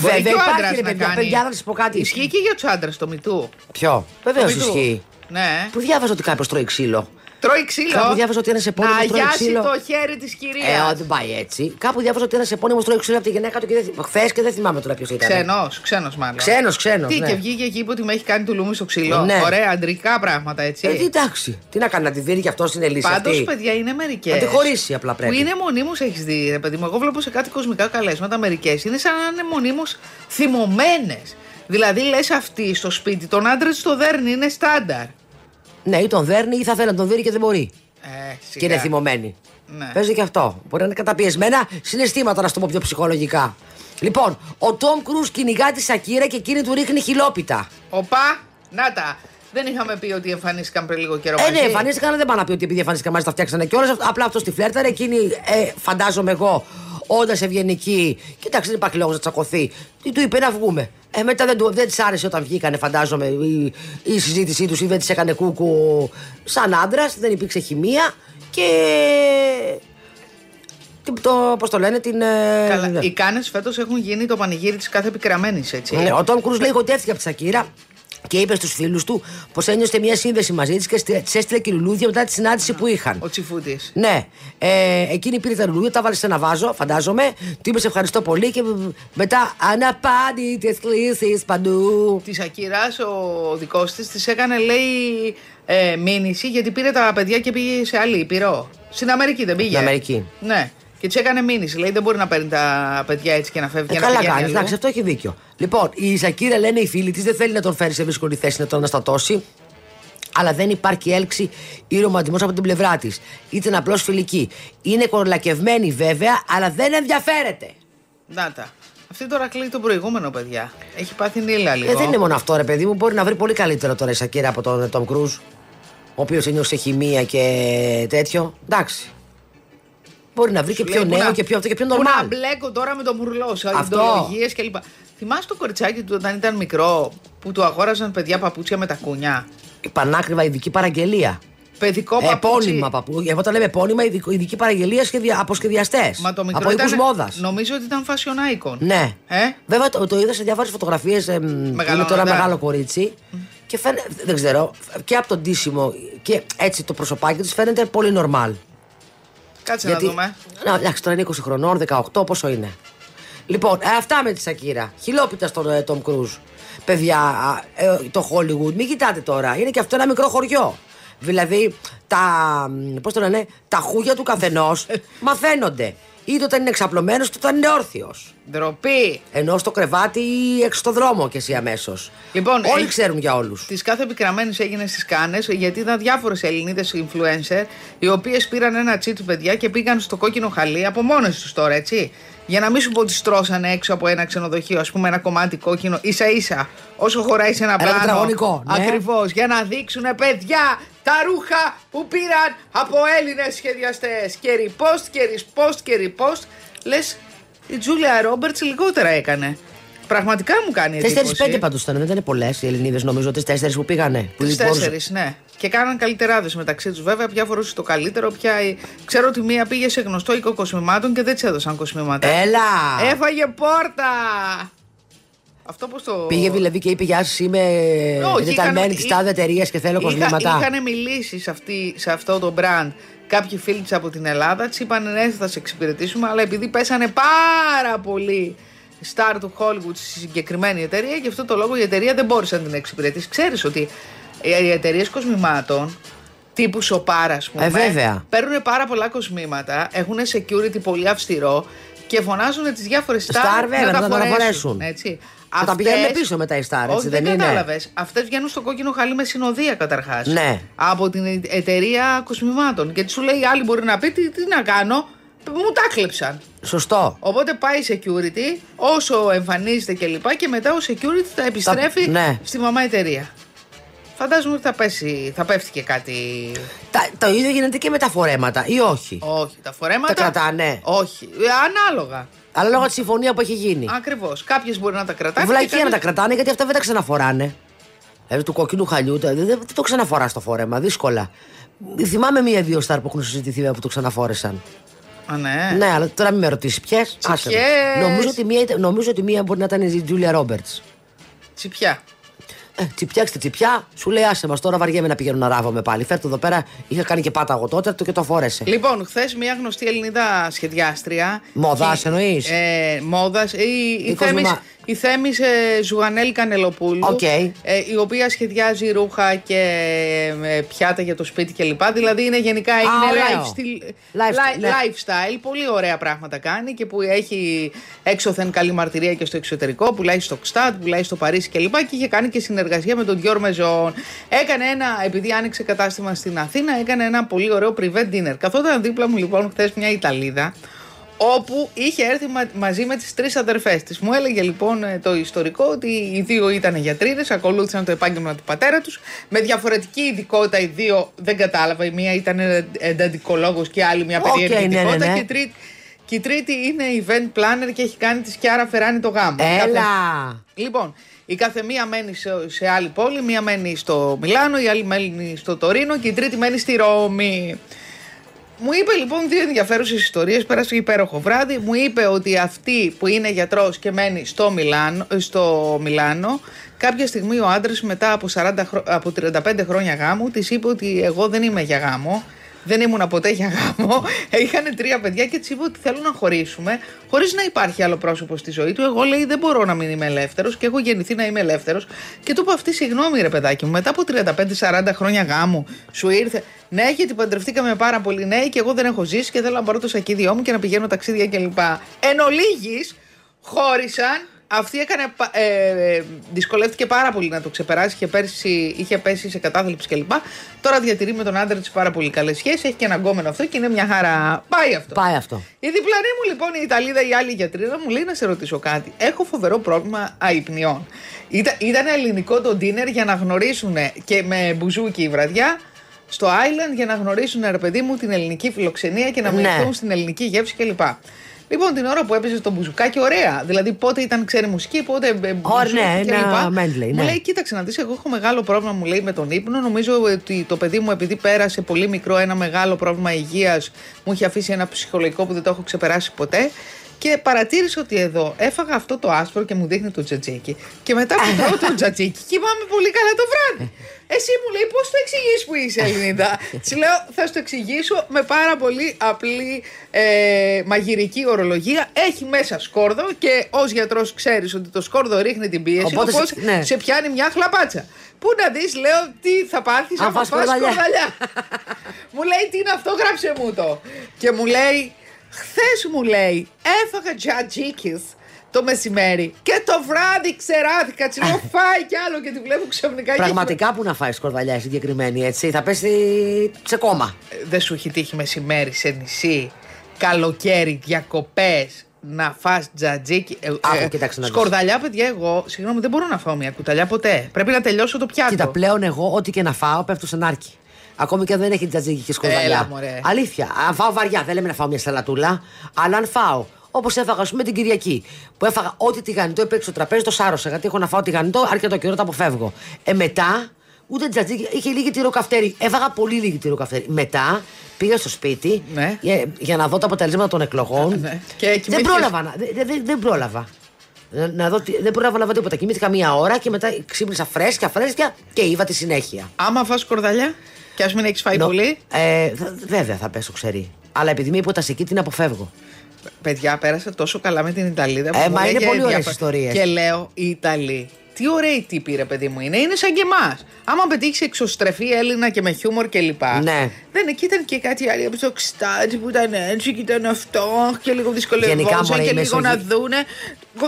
Μπορεί Βέβαια, και ο υπάρχει, άντρας ρε να παιδιά, κάνει. παιδιά, να σας πω κάτι. Ισχύει και για τους άντρες το μητού. Ποιο; Βεβαίως Το Me Too. ισχύει. Ναι. Που διάβαζα ότι κάποιος τρώει ξύλο; Τρώει ξύλο. Κάπου διάβαζα ότι ένα επώνυμο Να τρώει αγιάσει ξύλο. το χέρι της Ε, κυρίας. ό, δεν πάει έτσι. Κάπου διάβαζα ότι ένα επώνυμο τρώει ξύλο από τη γυναίκα του και δεν... χθες και δεν θυμάμαι τώρα ποιος ήταν. Ξένος, ξένος μάλλον. Ξένος, ξένος. Τι, ναι. και βγήκε εκεί που ότι με έχει κάνει του λούμι στο ξύλο. Ναι. Ωραία, αντρικά πράγματα έτσι. Ε, τι, εντάξει. Τι να κάνει, να τη δίνει και αυτός είναι λύση. Πάντως, αυτή. παιδιά, είναι μερικές. Να τη χωρίσει απλά πρέπει. Που είναι μονίμως, έχεις δει, ρε παιδί μου. Εγώ βλέπω σε κάτι κοσμικά καλέσματα μερικές. Είναι σαν να είναι μονίμως θυμωμένες. Δηλαδή, λες αυτή στο σπίτι, τον άντρα της το δέρνει, είναι στάνταρ. Ναι, ή τον δέρνει ή θα θέλει να τον δίνει και δεν μπορεί. Ε, Και είναι θυμωμένη. Ναι. Παίζει και αυτό. Μπορεί να είναι καταπιεσμένα συναισθήματα, να σου το πω πιο ψυχολογικά. Λοιπόν, ο Τόμ Κρούζ κυνηγά τη Σακύρα και εκείνη του ρίχνει χιλόπιτα. Οπα, να τα. Δεν είχαμε πει ότι εμφανίστηκαν πριν λίγο καιρό Ε, ναι, μαζί. εμφανίστηκαν, αλλά δεν πάνε να πει ότι επειδή εμφανίστηκαν μαζί τα φτιάξανε κιόλας. Απλά αυτό τη φλέρταρε. Εκείνη, ε, φαντάζομαι εγώ, όντας ευγενική. Κοιτάξτε, δεν υπάρχει λόγος να τσακωθεί. Τι του είπε να βγούμε. Ε, μετά δεν, του, δεν της άρεσε όταν βγήκανε, φαντάζομαι, η, η συζήτησή τους ή δεν τη έκανε κούκου σαν άντρας. Δεν υπήρξε χημεία και. τι- Το, πώς το λένε, την. ε, Καλά, οι κάνες φέτος έχουν γίνει το πανηγύρι της κάθε πικραμένη, έτσι. ναι, ο Τόμ Κρούζ λέει ότι έφυγε από τη Σακύρα και είπε στους φίλους του πως ένιωσε μια σύνδεση μαζί της και της έστειλε και λουλούδια μετά τη συνάντηση που είχαν. Ο τσιφούτης. Ναι, ε, εκείνη πήρε τα λουλούδια, τα βάλε σε ένα βάζο, φαντάζομαι. Του είπες σε ευχαριστώ πολύ και μετά αναπάντητε κλήσει παντού. Της Ακύρα, ο δικός της, της έκανε, λέει, ε, μήνυση γιατί πήρε τα παιδιά και πήγε σε άλλη ήπειρο. Στην Αμερική δεν πήγε. Στην Αμερική. Ναι. Και της έκανε μήνυση. Λέει δεν μπορεί να παίρνει τα παιδιά έτσι και να φεύγει. Ε, και να καλά πηγαίνει κάνει, αλλού. εντάξει, αυτό έχει δίκιο. Λοιπόν, η Σακύρα λένε οι φίλοι της δεν θέλει να τον φέρει σε δύσκολη θέση να τον αναστατώσει. Αλλά δεν υπάρχει έλξη ή ρομαντισμός από την πλευρά της. Ήταν απλώς φιλική. Είναι κορλακευμένη βέβαια, αλλά δεν ενδιαφέρεται. Να τα. Αυτή τώρα κλείνει το προηγούμενο, παιδιά. Έχει πάθει νύλα λίγο. Ε, δεν είναι μόνο αυτό, ρε παιδί μου. Μπορεί να βρει πολύ καλύτερο τώρα η Σακύρα από τον Τόμ Κρούζ. Ο οποίος ένιωσε χημεία και τέτοιο. Εντάξει. Μπορεί να βρει και Σου πιο λέει, πού νέο να- και πιο αυτό και πιο Πού να νορμάλ. μπλέκω τώρα με τον μουρλό, σε Αυτό. ιδεολογίε κλπ. Θυμάσαι το κοριτσάκι του όταν ήταν μικρό που του αγόραζαν παιδιά παπούτσια με τα κούνια; Η πανάκριβα ειδική παραγγελία. Παιδικό παπούτσι. Επώνυμα παππού. Εγώ τα λέμε επώνυμα ειδικ- ειδική παραγγελία σχεδια... από σχεδιαστέ. Μα το μικρό Από οίκους ήταν, μόδας. Νομίζω ότι ήταν fashion icon. Ναι. Ε; Βέβαια το, το είδα σε διάφορες φωτογραφίες. είναι Μεγαλώνοντα. τώρα μεγάλο κορίτσι. Και φαίνεται, δεν ξέρω, και από τον τίσιμο και έτσι το προσωπάκι της φαίνεται πολύ νορμάλ. Κάτσε να δούμε. Να, εντάξει, τώρα είναι 20 χρονών, 18, πόσο είναι. Λοιπόν, ε, αυτά με τη Σακύρα. Χιλόπιτα στον ε, Τόμ Κρούζ. Παιδιά, α, ε, το Hollywood, μην κοιτάτε τώρα. Είναι και αυτό ένα μικρό χωριό. Δηλαδή, τα. Πώς το λένε, τα χούγια του καθενός μαθαίνονται. Είτε όταν είναι εξαπλωμένος, είτε όταν είναι όρθιος. Ντροπή. Ενώ στο κρεβάτι ή έξω στο δρόμο και εσύ αμέσως. Λοιπόν, Όλοι έχει- ξέρουν για όλους. Τη κάθε επικραμένη έγινες στις κάνες γιατί είδα διάφορες Ελληνίδες influencer οι οποίες πήραν ένα τσίτ παιδιά και πήγαν στο κόκκινο χαλί από μόνες τους τώρα, έτσι. Για να μην σου πω ότι στρώσανε έξω από ένα ξενοδοχείο, ας πούμε, ένα κομμάτι κόκκινο, ίσα ίσα, όσο χωράει σε ένα Ένα πλάνο. τετραγωνικό, ναι. Ακριβώς, για να δείξουν παιδιά τα ρούχα που πήραν από Έλληνες σχεδιαστές. Και repost και repost και repost. Λες, η Τζούλια Ρόμπερτς λιγότερα έκανε. Πραγματικά μου κάνει εντύπωση. Τέσσερι-πέντε πάντως ήταν, δεν ήταν πολλές οι Ελληνίδες, νομίζω, τις τέσσερις που πήγανε. Που Τις μπορούσαν- τέσσερις, ναι. Και κάναν καλύτεράδε μεταξύ τους. Βέβαια, ποια φορούσε το καλύτερο, ποια. Ξέρω ότι μία πήγε σε γνωστό οίκο κοσμημάτων και δεν της έδωσαν κοσμήματα. Έλα! Έφαγε πόρτα! Αυτό πώ το. Πήγε δηλαδή και είπε Γεια σας, είμαι Όχι, εντεταλμένη είχαν- τη τάδε εταιρείας και θέλω κοσμήματα. Είχαν μιλήσει σε, αυτή, σε αυτό το brand κάποιοι φίλοι της από την Ελλάδα. Της είπαν ναι, θα σε εξυπηρετήσουμε, αλλά επειδή πέσανε πάρα πολύ star του Hollywood στη συγκεκριμένη εταιρεία, γι' αυτό το λόγο η εταιρεία δεν μπόρεσε να την εξυπηρετήσει. Ξέρεις ότι οι εταιρείες κοσμημάτων τύπου σοπάρα, ας πούμε. Ε, βέβαια. Παίρνουν πάρα πολλά κοσμήματα, έχουν security πολύ αυστηρό και φωνάζουν τις διάφορες star, Star, βέβαια, να να τα τα φορέσουν. φορέσουν. Έτσι. Και τα πηγαίνουν πίσω μετά οι star, έτσι, Όχι, δεν δεν είναι; κατάλαβες. Αυτές βγαίνουν στο κόκκινο χαλί με συνοδεία καταρχάς. Ναι. Από την εταιρεία κοσμημάτων. Και σου λέει, άλλη μπορεί να πει, τι, τι να κάνω, μου τα κλέψαν. Σωστό. Οπότε πάει security, όσο εμφανίζεται και λοιπά, και μετά ο security θα επιστρέφει ναι. στη μαμά εταιρεία. Φαντάζομαι ότι θα, πέσει, θα πέφτει και κάτι. Τα, το ίδιο γίνεται και με τα φορέματα, ή όχι; Όχι, τα φορέματα. Τα κρατάνε. Όχι. Ε, Ανάλογα. Αλλά λόγω της συμφωνίας που έχει γίνει. Ακριβώς. Κάποιε μπορεί να τα κρατάνε. Βλακία και να τα κάποιες- κρατάνε γιατί αυτά δεν τα ξαναφοράνε. Δηλαδή του κόκκινου χαλιού τα- δεν, δεν το ξαναφορά στο φόρεμα, δύσκολα. Θυμάμαι μία-δύο στάρ που έχουν συζητηθεί που το ξαναφόρεσαν. Α, ναι. Ναι, αλλά τώρα μην με ρωτήσεις ποιες; ποιες; Νομίζω, ότι μία ήταν- νομίζω ότι μία μπορεί να ήταν η Τζούλια Ρόμπερτ. Τσιπιά. Ε, τσιπιάξτε τσιπιά, σου λέει άσε μας τώρα βαριέμαι να πηγαίνω να ράβομαι πάλι. Φέρτε εδώ πέρα, είχα κάνει και πάτα εγώ τότε το και το φόρεσε. Λοιπόν, χθες μια γνωστή Ελληνίδα σχεδιάστρια. Μόδας και- εννοείς; Ε, Μόδας. Η, η, Η Θέμης, Κοσμημα- η Θέμης, ε, Ζουγανέλη Κανελοπούλου. Οκ. ε, η οποία σχεδιάζει ρούχα και ε, πιάτα για το σπίτι κλπ. Δηλαδή είναι γενικά είναι ωραίο. lifestyle, Lifestyle, li- ναι. lifestyle. Πολύ ωραία πράγματα κάνει και που έχει έξωθεν καλή μαρτυρία και στο εξωτερικό. Πουλάει στο Gstaad, πουλάει στο Παρίσι κλπ. Και είχε κάνει και συνεργασία με τον Dior Maison. Έκανε ένα, επειδή άνοιξε κατάστημα στην Αθήνα, έκανε ένα πολύ ωραίο private dinner. Καθόταν δίπλα μου λοιπόν χθες μια Ιταλίδα όπου είχε έρθει μα- μαζί με τις τρεις αδερφές της. Μου έλεγε λοιπόν ε, το ιστορικό ότι οι δύο ήταν γιατρίδες, ακολούθησαν το επάγγελμα του πατέρα τους, με διαφορετική ειδικότητα οι δύο δεν κατάλαβα, η μία ήταν ε, εντατικολόγος και η άλλη μια Οκ, περίεργη ναι, ναι, ειδικότητα ναι. Και, η τρίτη, και η τρίτη είναι event planner και έχει κάνει τη Σκιάρα Φεράνη το γάμο. Κάθε- Έλα! Λοιπόν, η κάθε μία μένει σε, σε άλλη πόλη, μία μένει στο Μιλάνο, η άλλη μένει στο Τωρίνο και η τρίτη μένει στη Ρώμη. Μου είπε λοιπόν δύο ενδιαφέρουσες ιστορίες. Πέρασε υπέροχο βράδυ. Μου είπε ότι αυτή που είναι γιατρός και μένει στο Μιλάνο, στο Μιλάνο κάποια στιγμή ο άντρας μετά από, 40 χρο- από 35 χρόνια γάμου της είπε ότι εγώ δεν είμαι για γάμο. Δεν ήμουν ποτέ για γάμο. Είχαν τρία παιδιά και τη είπε ότι θέλουν να χωρίσουμε χωρίς να υπάρχει άλλο πρόσωπο στη ζωή του. Εγώ λέει δεν μπορώ να μην είμαι ελεύθερος και έχω γεννηθεί να είμαι ελεύθερος. Και του είπα αυτή συγγνώμη ρε παιδάκι μου, μετά από 35-40 χρόνια γάμου σου ήρθε. Ναι, γιατί παντρευτήκαμε πάρα πολύ νέοι και εγώ δεν έχω ζήσει και θέλω να πάρω το σακίδιό μου και να πηγαίνω ταξίδια κλπ. Εν ολίγης, χώρισαν. Αυτή έκανε, πα- ε, ε, δυσκολεύτηκε πάρα πολύ να το ξεπεράσει. Είχε, πέρσι, είχε πέσει σε κατάθλιψη κλπ. Τώρα διατηρεί με τον άντρα της πάρα πολύ καλές σχέσεις. Έχει και ένα γκόμενο αυτό και είναι μια χαρά. Πάει αυτό. Πάει αυτό. Η διπλανή μου λοιπόν η Ιταλίδα, η άλλη γιατρίδα μου λέει να σε ρωτήσω κάτι. Έχω φοβερό πρόβλημα αϊπνιών. Ήταν, ήταν ελληνικό το dinner για να γνωρίσουν και με μπουζούκι η βραδιά στο Island για να γνωρίσουν ρε παιδί μου την ελληνική φιλοξενία και να Ναι. μοιραστούν στην ελληνική γεύση κλπ. Λοιπόν, την ώρα που έπαιζε το μπουζουκάκι, ωραία. Δηλαδή, πότε ήταν ξένη μουσική, πότε. ε, μπουζούκι ναι, κλπ. ένα medley, Μου ναι. λέει, κοίταξε να δεις, εγώ έχω μεγάλο πρόβλημα, μου λέει, με τον ύπνο. Νομίζω ότι το παιδί μου, επειδή πέρασε πολύ μικρό ένα μεγάλο πρόβλημα υγείας, μου είχε αφήσει ένα ψυχολογικό που δεν το έχω ξεπεράσει ποτέ. Και παρατήρησε ότι εδώ έφαγα αυτό το άσπρο και μου δείχνει το τζατζίκι. Και μετά που τρώω το τζατζίκι, κοιμάμαι πολύ καλά το βράδυ. Εσύ μου λέει, πώς το εξηγείς που είσαι Ελληνίδα; Της λέω, θα σου το εξηγήσω με πάρα πολύ απλή ε, μαγειρική ορολογία. Έχει μέσα σκόρδο και ως γιατρός ξέρεις ότι το σκόρδο ρίχνει την πίεση. Οπότε Οπότε σε- ναι. σε πιάνει μια χλαπάτσα. Πού να δεις, λέω, τι θα πάθεις Αν αν φας φας σκορδαλιά. σκορδαλιά. μου λέει, τι είναι αυτό, γράψε μου το. Και μου λέει, χθες μου λέει, έφαγα τζατζίκι το μεσημέρι και το βράδυ ξεράθηκα. Τη λέω, φάει κι άλλο και τη βλέπω ξαφνικά. και Πραγματικά που να φάει σκορδαλιά συγκεκριμένη έτσι, θα πέσει σε κόμμα. έχει- Δεν σου έχει τύχει μεσημέρι σε νησί, καλοκαίρι, διακοπές. Να φας τζατζίκι. Ε, Άκου, κοίταξε να δεις. σκορδαλιά, παιδιά, εγώ, συγγνώμη, δεν μπορώ να φάω μια κουταλιά ποτέ. Πρέπει να τελειώσω το πιάτο. Κοίτα, πλέον εγώ ό,τι και να φάω πέφτω σε νάρκι. Ακόμη και αν δεν έχει τζατζίκι και σκορδαλιά. Έλα, μωρέ. Αλήθεια. Αν φάω βαριά, δεν λέμε να φάω μια σαλατούλα. Αλλά αν φάω, όπως έφαγα, ας πούμε, την Κυριακή, που έφαγα ό,τι τηγανιτό έπαιξε στο τραπέζι, το σάρωσα. Γιατί έχω να φάω τηγανιτό, αρκετό καιρό το αποφεύγω. Ε, μετά, ούτε τζατζίκι, είχε λίγη τυροκαυτέρι. Έφαγα πολύ λίγη τυροκαυτέρι. Μετά πήγα στο σπίτι Ναι. για, για να δω τα αποτελέσματα των εκλογών. Ναι. Και δεν κοιμήθηκες- πρόλαβα. να- Δεν, δεν, δεν πρόλαβα. Να, να δω, τι- δεν πρόλαβα να δω τίποτα. Κοιμήθηκα μία ώρα και μετά ξύπνησα φρέσκια, φρέσκια και είδα τη συνέχεια. Άμα φας σκορδαλιά και ας μην έχεις φάει Νο- πολύ. Ε, θα- βέβαια θα πέσω ξερή. Αλλά επειδή είμαι υποτασική την αποφεύγω. Παιδιά, πέρασα τόσο καλά με την Ιταλίδα. που Ε, μου μα λέγε είναι πολύ ωραίες διάφορα- ιστορίες. Και λέω, οι Ιταλοί, τι ωραίοι τύποι ρε παιδί μου είναι. Είναι σαν και εμάς. Άμα πετύχεις εξωστρεφή Έλληνα και με χιούμορ κλπ. Ναι. Δεν, εκεί ήταν και κάτι άλλο από το ξτάτι που ήταν έτσι και ήταν αυτό και λίγο Γενικά, δυσκολευόταν μωρέ, και η λίγο να Μεσογειο- δούνε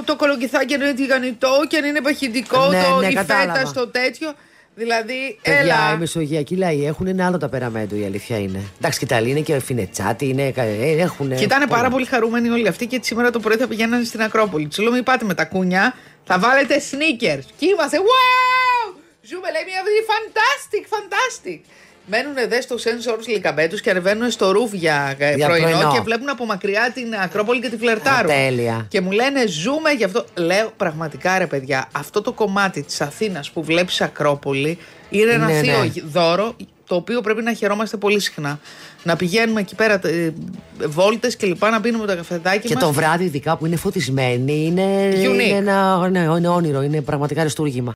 το κολοκυθάκι αν είναι τηγανιτό και αν είναι παχυντικό, Ναι, το, ναι, η κατάλαβα. φέτα στο τέτοιο. Δηλαδή, Παιδιά, έλα. οι μεσογειακοί λαοί έχουν ένα άλλο ταπεραμέντο, η αλήθεια είναι. Εντάξει, και τα Ιταλοί είναι και φινετσάτι, είναι, ε, έχουν. Και ήταν πάρα πολύ χαρούμενοι όλοι αυτοί και σήμερα το πρωί θα πηγαίνανε στην Ακρόπολη. Του λέω: Μην πάτε με τα κούνια, θα βάλετε sneakers. Και είμαστε, wow! Ζούμε, λέει μια ζωή, fantastic, fantastic. Μένουν δε στο Sensors Λικαμπέτους και ανεβαίνουν στο ρούφ για, ε, Για πρωινό, πρωινό. και βλέπουν από μακριά την Ακρόπολη και τη φλερτάρουν. Α, τέλεια. Και μου λένε ζούμε γι' αυτό. Λέω πραγματικά ρε παιδιά, αυτό το κομμάτι της Αθήνας που βλέπεις Ακρόπολη είναι ένα Ναι, θείο ναι. δώρο το οποίο πρέπει να χαιρόμαστε πολύ συχνά. Να πηγαίνουμε εκεί πέρα ε, βόλτες και λοιπά, να πίνουμε τα καφεδάκια Και μας. το βράδυ, ειδικά που είναι φωτισμένοι, είναι, Unique. είναι ένα ναι, είναι όνειρο, είναι πραγματικά αριστούργημα.